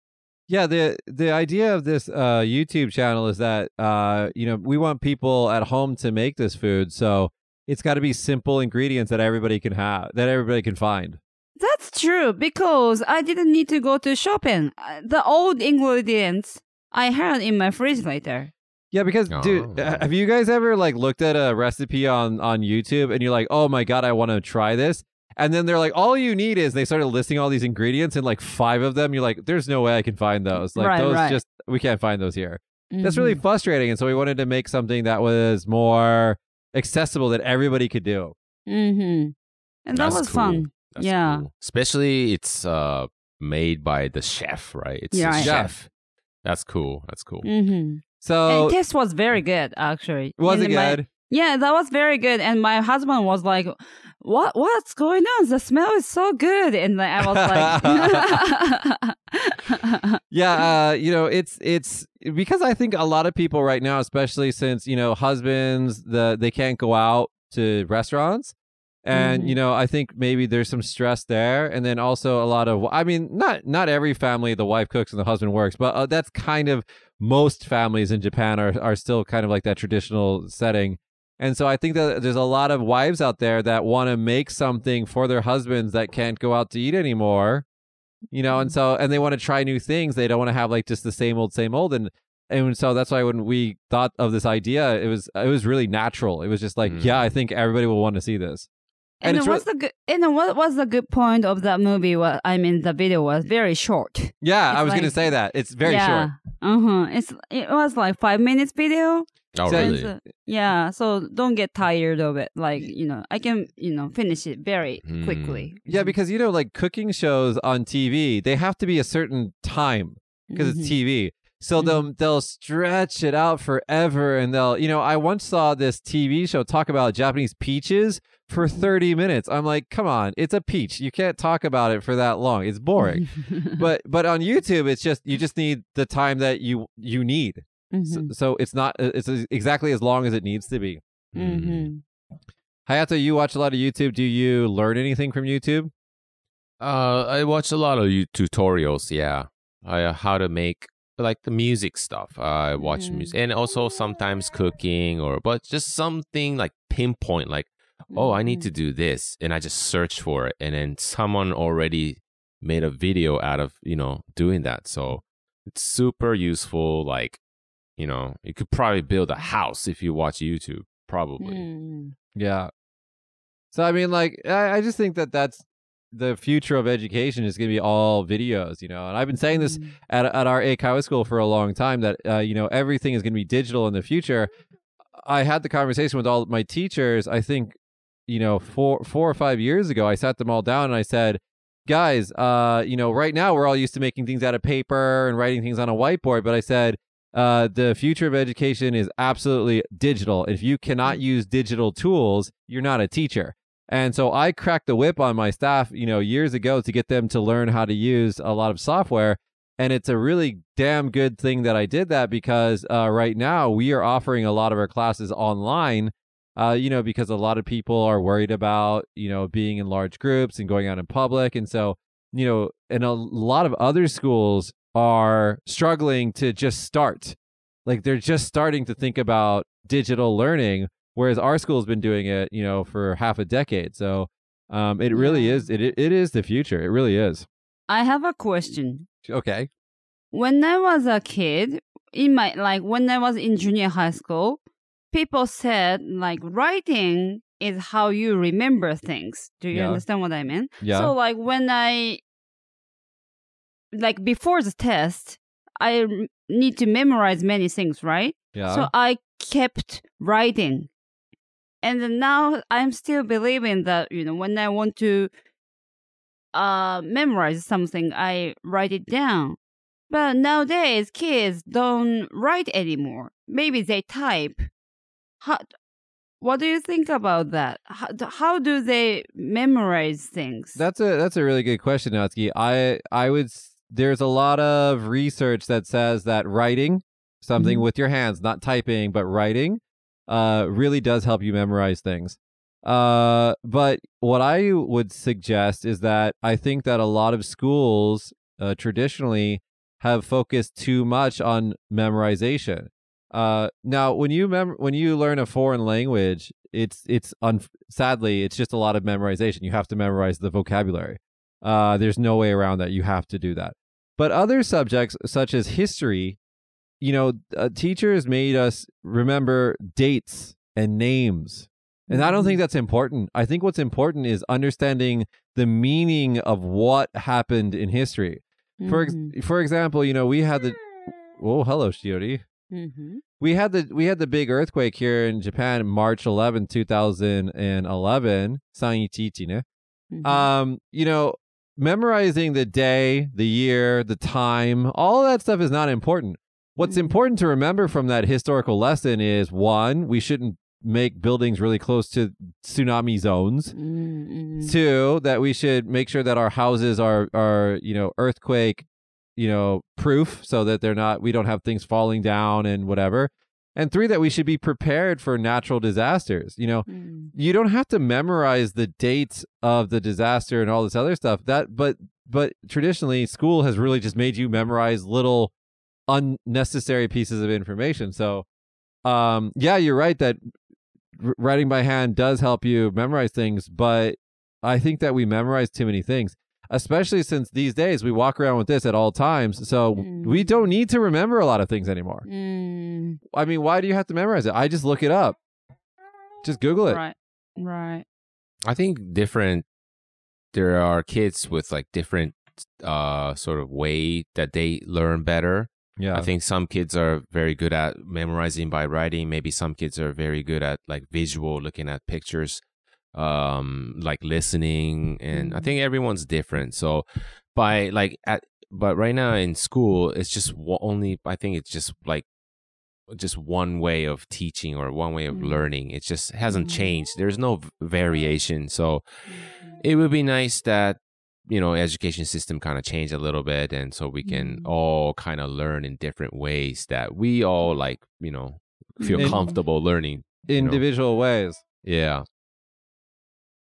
Yeah, the the idea of this uh, YouTube channel is that uh, you know we want people at home to make this food, so it's got to be simple ingredients that everybody can have, that everybody can find.
That's true because I didn't need to go to shopping. Uh, The old ingredients I had in my refrigerator.
Yeah, because dude,
Oh.
uh, have you guys ever like looked at a recipe on on YouTube and you're like, oh my god, I want to try this, and then they're like, all you need is they started listing all these ingredients and like five of them, you're like, there's no way I can find those. Like
Right,
those
right.
just we can't find those here. That's
Mhm.
really frustrating, and so we wanted to make something that was more accessible that everybody could do.
Mhm. And that
That's
was
cool.
fun.
That's
Yeah.
cool. Especially it's uh made by the chef, right? It's
Yeah,
a
right.
chef. That's cool. That's cool.
hmm
So
and taste was very good, actually.
was it
And my-
good?
Yeah, that was very good. And my husband was like, "What? What's going on? The smell is so good." And I was like,
yeah, uh, you know, it's it's because I think a lot of people right now, especially since you know husbands, the they can't go out to restaurants, and
Mhm.
you know, I think maybe there's some stress there, and then also a lot of, I mean, not not every family the wife cooks and the husband works, but uh, that's kind of most families in Japan are are still kind of like that traditional setting. And so I think that there's a lot of wives out there that want to make something for their husbands that can't go out to eat anymore you know and so and they want to try new things they don't want to have like just the same old same old and and so that's why when we thought of this idea it was it was really natural it was just like
Mm.
yeah i think everybody will want to see this And
And, what's the good? And what was the good point of that movie? What I mean, the video was very short.
yeah
It's
i was gonna say that it's very
yeah.
short
Uh huh. It's it was like five minutes video.
Oh,
So-
really?
yeah. So don't get tired of it. Like you know, I can you know finish it very
Hmm.
quickly.
yeah because you know like cooking shows on tv they have to be a certain time because
Mhm.
it's tv so they'll they'll stretch it out forever and they'll you know i once saw this tv show talk about japanese peaches for 30 minutes i'm like come on it's a peach you can't talk about it for that long it's boring but but on youtube it's just you just need the time that you you need so,
Mhm.
so it's not it's exactly as long as it needs to be
Mm.
Mhm.
hayato you watch a lot of youtube do you learn anything from youtube
Uh, I watch a lot of you tutorials. Yeah, uh, how to make like the music stuff. I watch
Mm.
music and also sometimes cooking or but just something like pinpoint like oh I need to
Mm-hmm.
do this and I just search for it and then someone already made a video out of you know doing that. So it's super useful. Like you know you could probably build a house if you watch YouTube. Probably.
Mm.
yeah so i mean like i, I just think that that's the future of education is going to be all videos you know and i've been saying this
Mm.
at, at our Eikaiwa school for a long time that uh, you know everything is going to be digital in the future. I had the conversation with all my teachers. I think you know four four or five years ago. I sat them all down and I said, guys, uh, you know, right now we're all used to making things out of paper and writing things on a whiteboard, but I said. Uh, the future of education is absolutely digital. If you cannot use digital tools, you're not a teacher. And so I cracked the whip on my staff, you know, years ago to get them to learn how to use a lot of software. And it's a really damn good thing that I did that because uh, right now we are offering a lot of our classes online, uh, you know, because a lot of people are worried about, you know, being in large groups and going out in public. And so, you know, and a lot of other schools are struggling to just start. Like they're just starting to think about digital learning, whereas our school's been doing it, you know, for half a decade. So um, it really is, it, it is the future. It really is.
I have a question.
Okay.
When I was a kid, in my like when I was in junior high school, people said like writing is how you remember things. Do you
Yeah.
understand what I mean?
Yeah.
So like when I like before the test, I need to memorize many things, right?
yeah.
So I kept writing. And now I'm still believing that, you know, when I want to uh memorize something, I write it down. But nowadays kids don't write anymore. Maybe they type. How what do you think about that? How, how do they memorize things?
That's a that's a really good question, Natsuki. I I would there's a lot of research that says that writing something
Mhm.
with your hands, not typing, but writing, uh, really does help you memorize things. Uh, but what I would suggest is that I think that a lot of schools uh, traditionally have focused too much on memorization. Uh, now, when you mem- when you learn a foreign language, it's it's un- sadly it's just a lot of memorization. You have to memorize the vocabulary. Uh, there's no way around that. You have to do that. But other subjects such as history, you know, uh, teachers made us remember dates and names. And I don't think that's important. I think what's important is understanding the meaning of what happened in history. For ex-
Mhm.
for example, you know, we had the Oh, hello, Shiori.
Mhm.
We had the we had the big earthquake here in Japan March 11, 2011, 311ね.
Mhm.
Um, you know, memorizing the day, the year, the time, all that stuff is not important. What's
Mhm.
important to remember from that historical lesson is one, we shouldn't make buildings really close to tsunami zones.
Mm, mm.
Two, that we should make sure that our houses are are, you know, earthquake you know, proof so that they're not we don't have things falling down and whatever. And three that we should be prepared for natural disasters. You know,
Mm.
you don't have to memorize the dates of the disaster and all this other stuff. That but but traditionally school has really just made you memorize little unnecessary pieces of information. So um yeah, you're right that writing by hand does help you memorize things, but I think that we memorize too many things. Especially since these days we walk around with this at all times. So
Mm.
we don't need to remember a lot of things anymore.
Mm.
I mean, why do you have to memorize it? I just look it up. Just Google it.
Right. Right.
I think different. There are kids with like different uh sort of way that they learn better.
Yeah.
I think some kids are very good at memorizing by writing. Maybe some kids are very good at like visual, looking at pictures, um, like listening. And I
Mhm.
think everyone's different. So by like at, but right now in school, it's just only, I think it's just like, just one way of teaching or one way of
Mhm.
learning. It just hasn't
Mhm.
changed. There's no variation. So it would be nice that you know education system kind of change a little bit and so we can
Mhm.
all kind of learn in different ways that we all like you know feel
And-
comfortable learning you know.
Individual ways.
yeah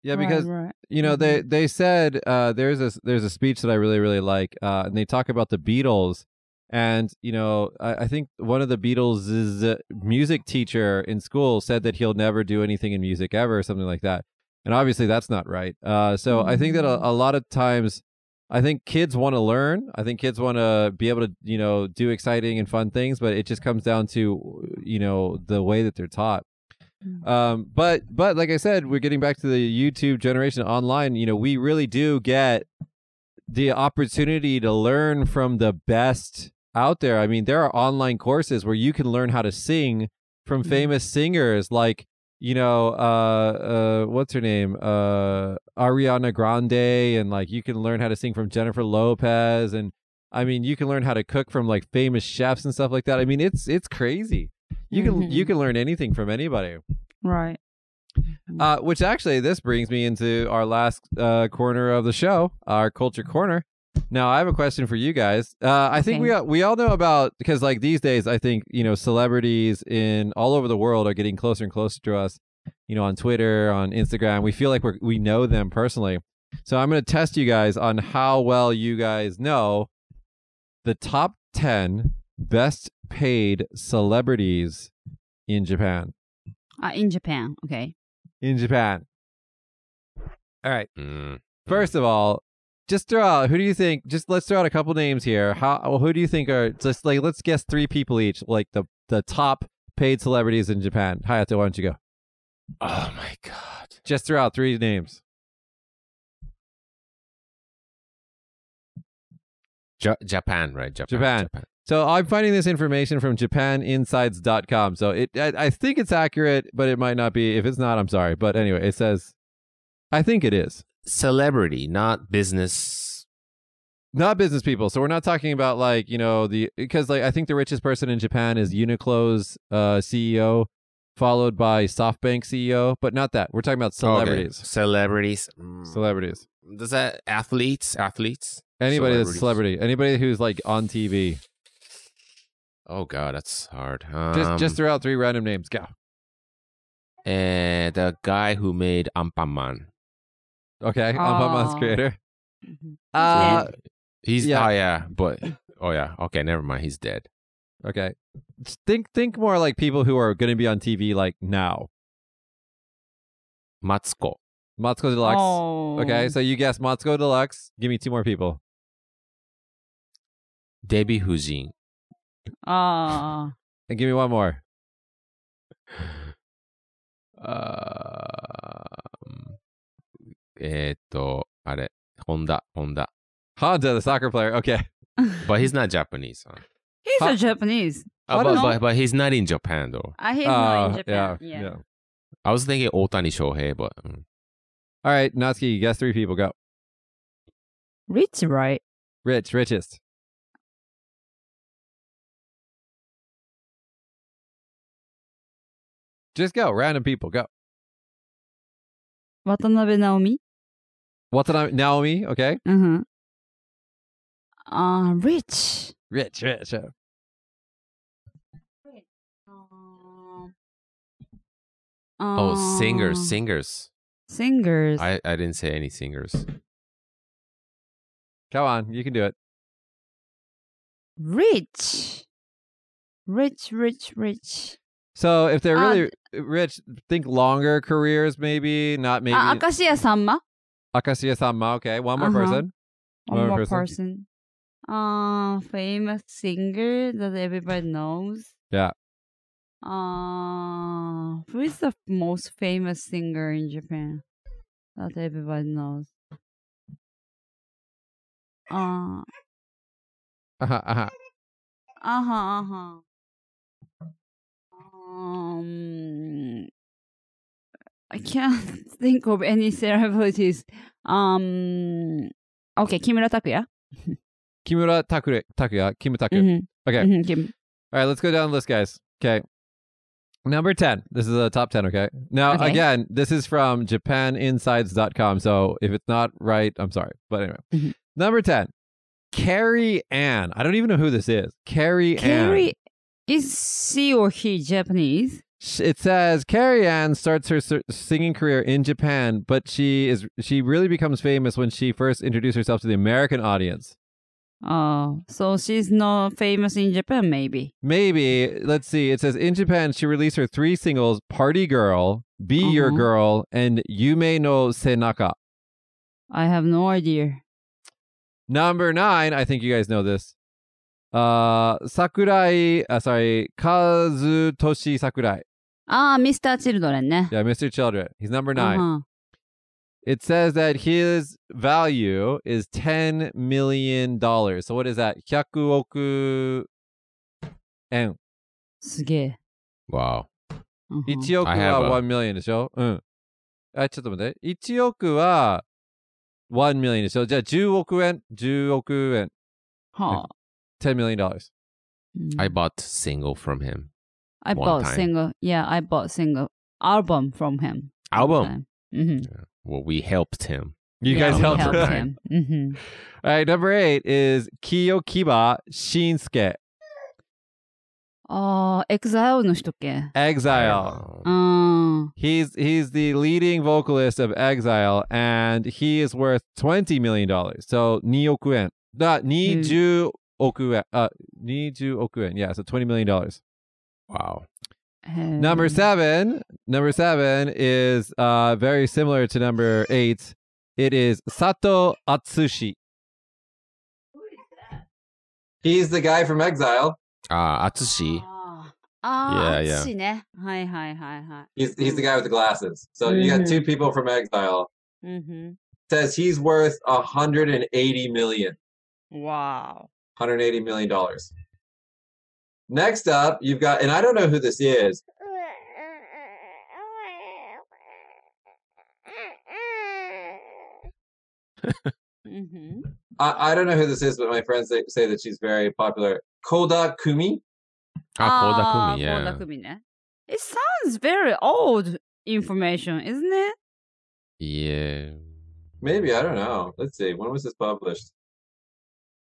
Yeah, because
right.
you know they they said uh, there's a there's a speech that I really really like, uh, and they talk about the Beatles, and you know I, I think one of the Beatles' music teacher in school said that he'll never do anything in music ever, or something like that, and obviously that's not right. Uh, so I think that a, a lot of times. I think kids want to learn. I think kids want to be able to, you know, do exciting and fun things, but it just comes down to, you know, the way that they're taught.
Mm.
Um, but but like I said, we're getting back to the YouTube generation online. You know, we really do get the opportunity to learn from the best out there. I mean, there are online courses where you can learn how to sing from
Mhm.
famous singers like you know uh uh what's her name uh Ariana Grande and like you can learn how to sing from Jennifer Lopez and I mean you can learn how to cook from like famous chefs and stuff like that. I mean it's it's crazy. You can
Mhm.
you can learn anything from anybody.
Right.
Uh, which actually, this brings me into our last uh, corner of the show, our culture corner. Now, I have a question for you guys. Uh, I think we all, we all know about because like these days, I think you know celebrities in all over the world are getting closer and closer to us. You know, on Twitter, on Instagram, we feel like we we know them personally. So I'm going to test you guys on how well you guys know the top ten best paid celebrities in Japan.
Uh, in Japan. Okay.
In Japan. All right.
Mm.
First of all, just throw out who do you think? Just let's throw out a couple names here. How who do you think are just like let's guess three people each, like the the top paid celebrities in Japan. Hayato, why don't you go?
oh my god
Just throw out three names.
Ja- japan right japan
Japan. So I'm finding this information from JapanInsides.com. So it I, I think it's accurate, but it might not be. If it's not, I'm sorry. But anyway, it says I think it is.
celebrity not business
Not business people. So we're not talking about like, you know, the because like I think the richest person in Japan is Uniqlo's uh CEO, followed by SoftBank CEO, but not that. We're talking about celebrities.
Okay. celebrities Mm.
Celebrities.
does that athletes athletes
Anybody that's a celebrity. Anybody who's like on TV.
Oh god that's hard
Just
um,
just throw out three random names. Go.
and the guy who made Anpanman.
Okay. Anpanman's
Oh.
creator.
Mhm.
Uh.
He's
yeah.
oh yeah, but oh yeah, okay, never mind. He's dead.
okay. Think think more like people who are gonna be on TV like now.
Matsuko.
Matsuko Deluxe.
Oh.
Okay, so you guess Matsuko Deluxe. Give me two more people.
Dewi Fujin.
Ah.
And give me one more.
Um, えーっと、あれ、Honda, Honda.
Honda, the soccer player. Okay.
But he's not Japanese. Huh?
He's
Huh?
a Japanese.
Uh,
What
but,
is-
but, but he's not in Japan though.
Uh, he's not in
Uh,
Japan.
yeah,
Yeah.
I was thinking Otani Shohei, but mm.
All right, Natsuki, you guess three people. Go.
Rich, right?
Rich, richest. Just go. Random people. Go.
Watanabe Naomi.
Watanabe Naomi. Okay.
Uh-huh. Uh, rich.
Rich, rich. uh,
Um,
Oh,
uh,
singers, singers.
Singers.
I, I didn't say any singers.
Come on, you can do it.
Rich. Rich, rich, rich.
So if they're
Uh,
really rich, think longer careers, maybe not maybe.
Ah, Akashiya Sanma.
Akashiya Sanma. Okay, one more
Uh-huh.
person.
One
One
more
person.
person. Uh, famous singer that everybody knows.
Yeah.
Uh, who is the most famous singer in Japan that everybody knows? Uh,
Uh-huh, uh-huh.
uh-huh, uh-huh. Um, I can't think of any celebrities. Um, okay, Kimura Takuya.
Kimura Takure, Takuya, Kim Taku.
Mhm,
Okay.
mhm, Kim.
All right, let's go down the list, guys. Okay. Number 10. This is a top 10, okay? Now,
Okay.
again, this is from japaninsides.com. So if it's not right, I'm sorry. But anyway.
Mhm.
Number 10. Carrie Ann. I don't even know who this is. Carrie Ann.
Carrie, is she or he Japanese?
It says Carrie Ann starts her singing career in Japan, but she is she really becomes famous when she first introduced herself to the American audience.
Oh, so she's not famous in Japan, maybe.
Maybe, let's see. It says in Japan, she released her three singles Party Girl, Be Your
Uh-huh.
Girl, and Yume no Senaka.
I have no idea.
Number nine, I think you guys know this. Uh, Sakurai, uh, sorry, Kazutoshi Sakurai.
Ah, Mr. Children ね。
Yeah, Mr. Children. He's number 9
Uh-huh.
It says that his value is $10 million. So what is that? 100億円。
すげえ。
Wow.
うんうん
1億
I have
は
a-
1 million でしょうん。あ、ちょっと待って。1億は1 million でしょじゃあ10億円 ?10 億円。
はあ。
ten million
dollars.
I mm. bought single from him.
I bought
time.
single. Yeah, I bought single album from him.
Album.
Mm-hmm. Yeah.
Well, we helped him.
You
yeah,
guys helped,
helped
him.
him. Mm-hmm.
All right, number eight is Kiyokiba Shunsuke.
Oh, ああ、エグザイルの人っけ
?Exile.
Oh.
He's, he's the leading vocalist of Exile and he is worth $20 million. So, 2億円。だ、20 億円. Uh, 20億円. Yeah, so twenty million dollars.
Wow.
Number seven. Number seven is uh very similar to number eight. It is Sato Atsushi. He's the guy from Exile.
Uh, Atsushi.
ああ、
Yeah, yeah.
私ね。はいはいはいは
He's he's the guy with the glasses. So you got
Mhm.
two people from Exile.
い。うん。
Says he's worth 180 million.
わ
180 million dollars. Next up, you've got, and I don't know who this is.
mm-hmm.
I, I, don't know who this is, but my friends say, say that she's very popular. Koda Kumi.
Ah, Koda
ah, Kumi,
yeah.
Koda Kumi, ne? It sounds very old information, isn't it?
Yeah.
Maybe I don't know. Let's see. When was this published?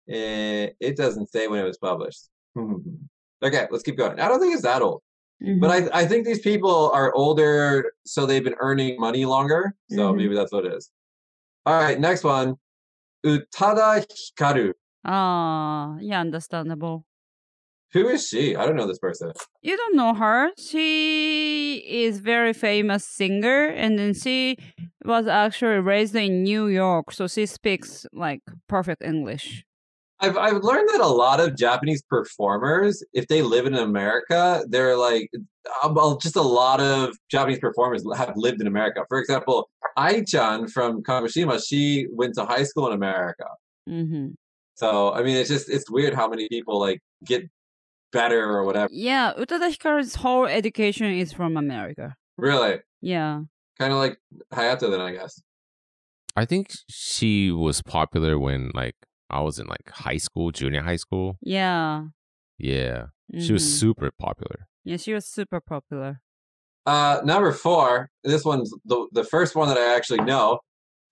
Eh, it doesn't say when it was published. okay, let's keep going. I don't think it's that old, but I I think these people are older, so they've been earning money longer. So
Mhm.
maybe that's what it is. All right, next one. Utada Hikaru.
Ah, yeah, understandable.
Who is she? I don't know this person.
You don't know her. She is very famous singer, and then she was actually raised in New York, so she speaks like perfect English.
I've I've learned that a lot of Japanese performers, if they live in America, they're like uh, well, just a lot of Japanese performers have lived in America. For example, Ai-chan from Kagoshima, she went to high school in America.
hmm
So I mean, it's just it's weird how many people like get better or whatever.
Yeah, Utada Hikaru's whole education is from America.
Really,
Yeah.
kind of like Hayato, then I guess.
I think she was popular when like I was in like high school, junior high school.
Yeah.
Yeah. Mm-hmm. She was
mm-hmm.
super popular.
Yeah, she was super popular.
Uh, number four, this one's the, the first one that I actually know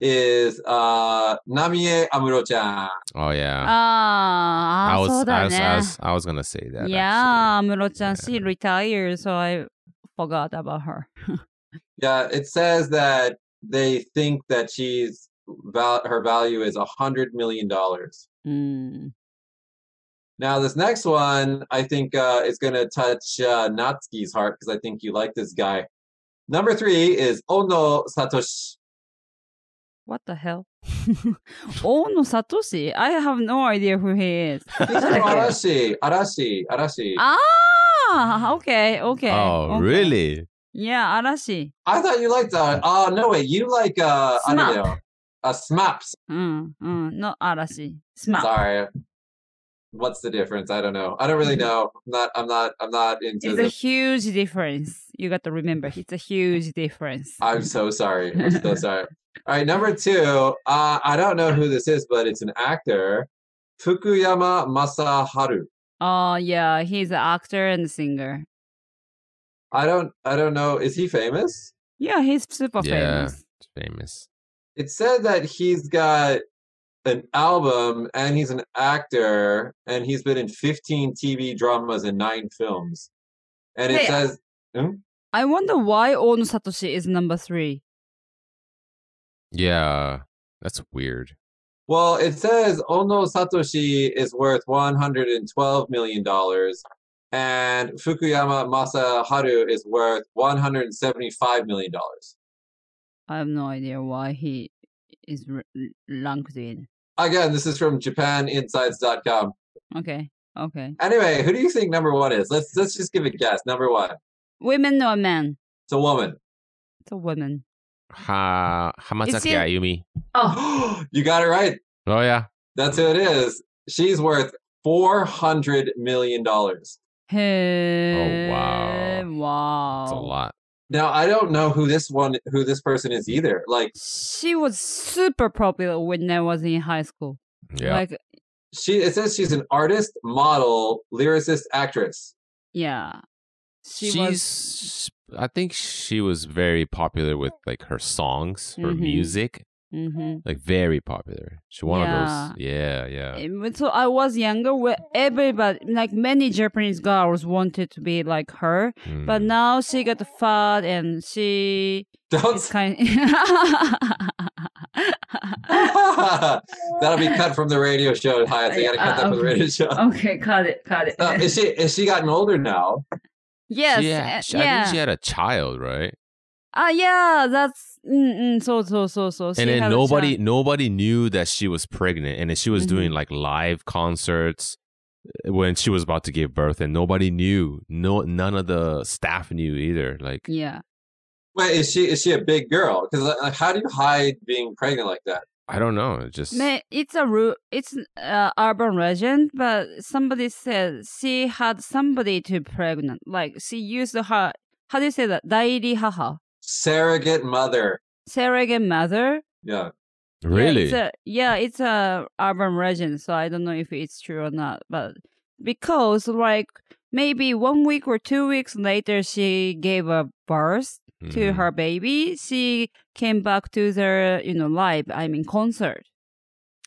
is uh, Namie Amuro-chan.
Oh yeah.
Ah,
uh,
I,
was, I was, I was I was gonna say that.
Yeah, actually. Amuro-chan,
yeah.
she retired, so I forgot about her.
yeah, it says that they think that she's val- her value is a hundred million dollars.
うん。
Now, this next one, I think, uh, is going to touch uh, Natsuki's heart because I think you like this guy. Number three is Ono Satoshi.
What the hell? Ono Satoshi? I have no idea who he is.
He's from Arashi, Arashi, Arashi.
Ah, okay, okay.
Oh
okay.
really?
Yeah, Arashi.
I thought you liked uh Oh no, wait, you like uh I don't know, a smaps.
Mm, mm, not arashi. Smap.
Sorry. What's the difference? I don't know. I don't really mm. know. I'm not. I'm not. I'm not into.
It's the...
a
huge difference. You got to remember. It's a huge difference.
I'm so sorry. I'm so sorry. All right, number two. Uh, I don't know who this is, but it's an actor, Fukuyama Masaharu.
Oh yeah, he's an actor and singer.
I don't. I don't know. Is he famous?
Yeah, he's super
yeah,
famous.
Famous.
It said that he's got an album and he's an actor and he's been in 15 TV dramas and nine films. And it
Hey,
says, Hmm?
I wonder why Ono Satoshi is number three.
Yeah. That's weird.
well, it says Ono Satoshi is worth 112 million dollars and Fukuyama Masaharu is worth 175 million dollars.
I have no idea why he is r- ranked in.
Again, this is from JapanInsides.com.
Okay, okay.
Anyway, who do you think number one is? Let's let's just give a guess. Number one,
Women or men?
it's a woman.
It's a woman.
Ha Hamasaki
it-
Ayumi.
Oh,
you got it right.
Oh yeah.
That's who it is. She's worth four hundred million dollars.
hey.
oh wow.
Wow.
It's a lot.
Now I don't know who this one, who this person is either. Like
She was super popular when I was in high school.
Yeah.
Like,
she, it says she's an artist, model, lyricist, actress.
yeah. She
She's
was.
I think she was very popular with like her songs, her
Mhm.
music.
Hmm
Like very popular. She one
Yeah.
of those yeah, yeah.
So I was younger, where everybody, like many Japanese girls, wanted to be like her. But
Mm.
now she got fat and she
Don't.
is kind.
That'll be cut from the radio show, Hayato. So you got to cut that from the radio show.
okay, cut it, cut it.
Uh, is she is she gotten older now?
yes,
She
uh,
had- she- I
yeah.
think she had a child, right?
Ah, yeah, that's Mm-mm, so so so so.
And then nobody nobody knew that she was pregnant, and then she was
mm-hmm.
doing like live concerts eh, when she was about to give birth, and nobody knew. No, none of the staff knew either. Like
yeah.
Wait, is she is she a big girl? Because uh, like, how do you hide being pregnant like that?
I don't know. It just
Man, it's a ru- it's uh, urban legend, but somebody said she had somebody to pregnant. Like she used her how do you say that? Dairi haha.
Surrogate mother.
surrogate mother.
Yeah.
really
Yeah, it's a, yeah, it's a urban legend, so I don't know if it's true or not. But because like maybe one week or two weeks later, she gave a birth to
Mhm.
her baby. She came back to the you know live, I mean concert.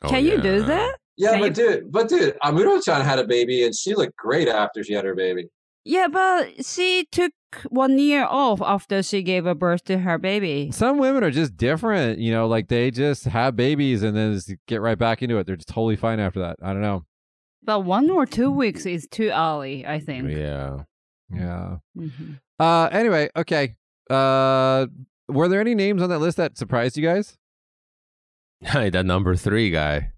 Oh,
Can you do that?
Yeah,
Can
but dude, but dude, Amuro-chan had a baby and she looked great after she had her baby.
Yeah, but she took one year off after she gave a birth to her baby.
Some women are just different, you know, like they just have babies and then just get right back into it. They're just totally fine after that. I don't know.
But one or two weeks is too early, I think.
yeah
Yeah.
Mhm.
Uh anyway, okay. Uh were there any names on that list that surprised you guys?
Hey, that number three guy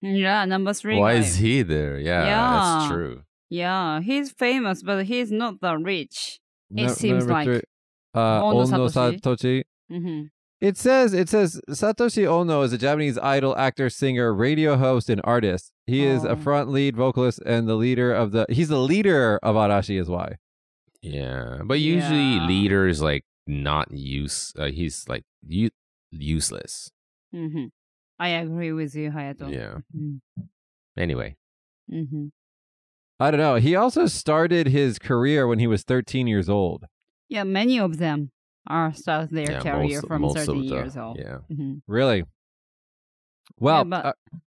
Yeah, number three.
why
guy.
is he there yeah,
Yeah.
that's true
Yeah, he's famous, but he's not that rich. It seems like
three, uh
Ono
Ono
Satoshi.
Satoshi.
hmm
It says it says Satoshi Ono is a Japanese idol actor, singer, radio host, and artist. He is
Oh.
a front lead vocalist and the leader of the he's the leader of Arashi is why.
yeah but usually
Yeah.
leader is like not use uh, he's like u- useless
hmm I agree with you, Hayato.
yeah
Mm.
anyway
hmm
I don't know. He also started his career when he was 13 years old.
Yeah, many of them are start their
yeah,
career
most,
from
most
13
the,
years old.
yeah
hmm
Really?
Well,
but-
uh,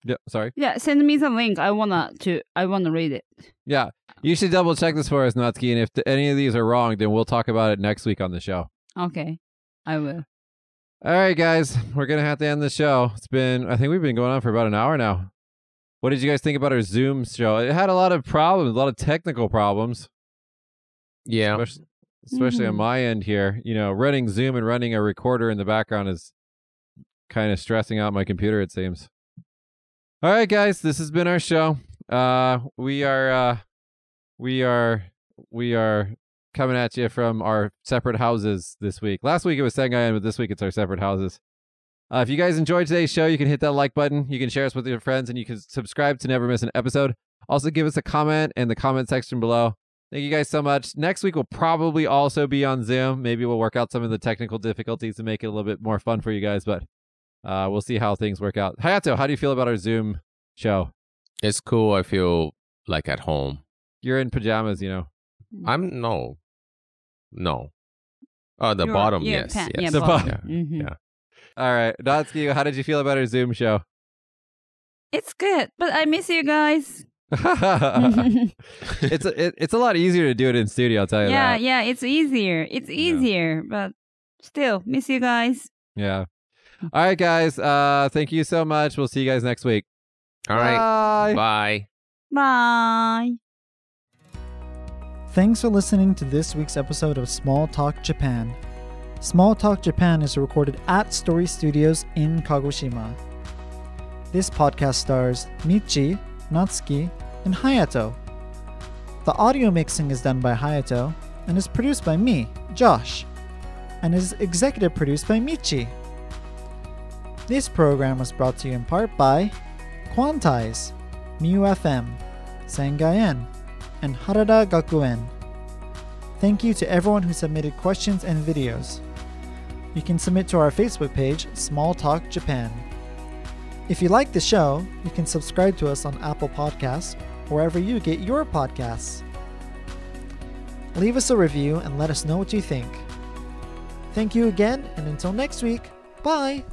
yeah, sorry.
Yeah, send me the link. I wanna to. I wanna read it.
Yeah, you should double check this for us, Natsuki. And if th- any of these are wrong, then we'll talk about it next week on the show.
Okay, I will.
All right, guys, we're gonna have to end the show. It's been, I think we've been going on for about an hour now. What did you guys think about our Zoom show? It had a lot of problems, a lot of technical problems,
Yeah.
especially, especially on
Mhm.
my end here. You know, running Zoom and running a recorder in the background is kind of stressing out my computer. It seems. All right, guys, this has been our show. Uh, we are, uh, we are, we are coming at you from our separate houses this week. Last week it was Sengayan, but this week it's our separate houses. Uh, if you guys enjoyed today's show, you can hit that like button. You can share us with your friends, and you can subscribe to never miss an episode. Also, give us a comment in the comment section below. Thank you guys so much. Next week we'll probably also be on Zoom. Maybe we'll work out some of the technical difficulties to make it a little bit more fun for you guys, but uh, we'll see how things work out. Hayato, how do you feel about our Zoom show?
It's cool. I feel like at home.
You're in pajamas, you know.
I'm no. No. Oh, the
Your-
bottom,
your
yes.
pa-
yes.
yeah,
The
bottom.
bottom.
Mhm.
Yeah.
All right, Natsuki, how did you feel about our Zoom show?
It's good, but I miss you guys.
it's a, it, it's a lot easier to do it in studio. I'll tell you
yeah,
that.
yeah, it's easier. It's easier, but still miss you guys.
Yeah. All right, guys. Uh, thank you so much. We'll see you guys next week.
All right.
Bye.
Bye.
Bye.
Thanks for listening to this week's episode of Small Talk Japan. Small Talk Japan is recorded at Story Studios in Kagoshima. This podcast stars Michi, Natsuki, and Hayato. The audio mixing is done by Hayato and is produced by me, Josh, and is executive produced by Michi. This program was brought to you in part by Quantize, Mu FM, Sangayen, and Harada Gakuen. Thank you to everyone who submitted questions and videos. You can submit to our Facebook page, Small Talk Japan. If you like the show, you can subscribe to us on Apple Podcasts, wherever you get your podcasts. Leave us a review and let us know what you think. Thank you again, and until next week, bye!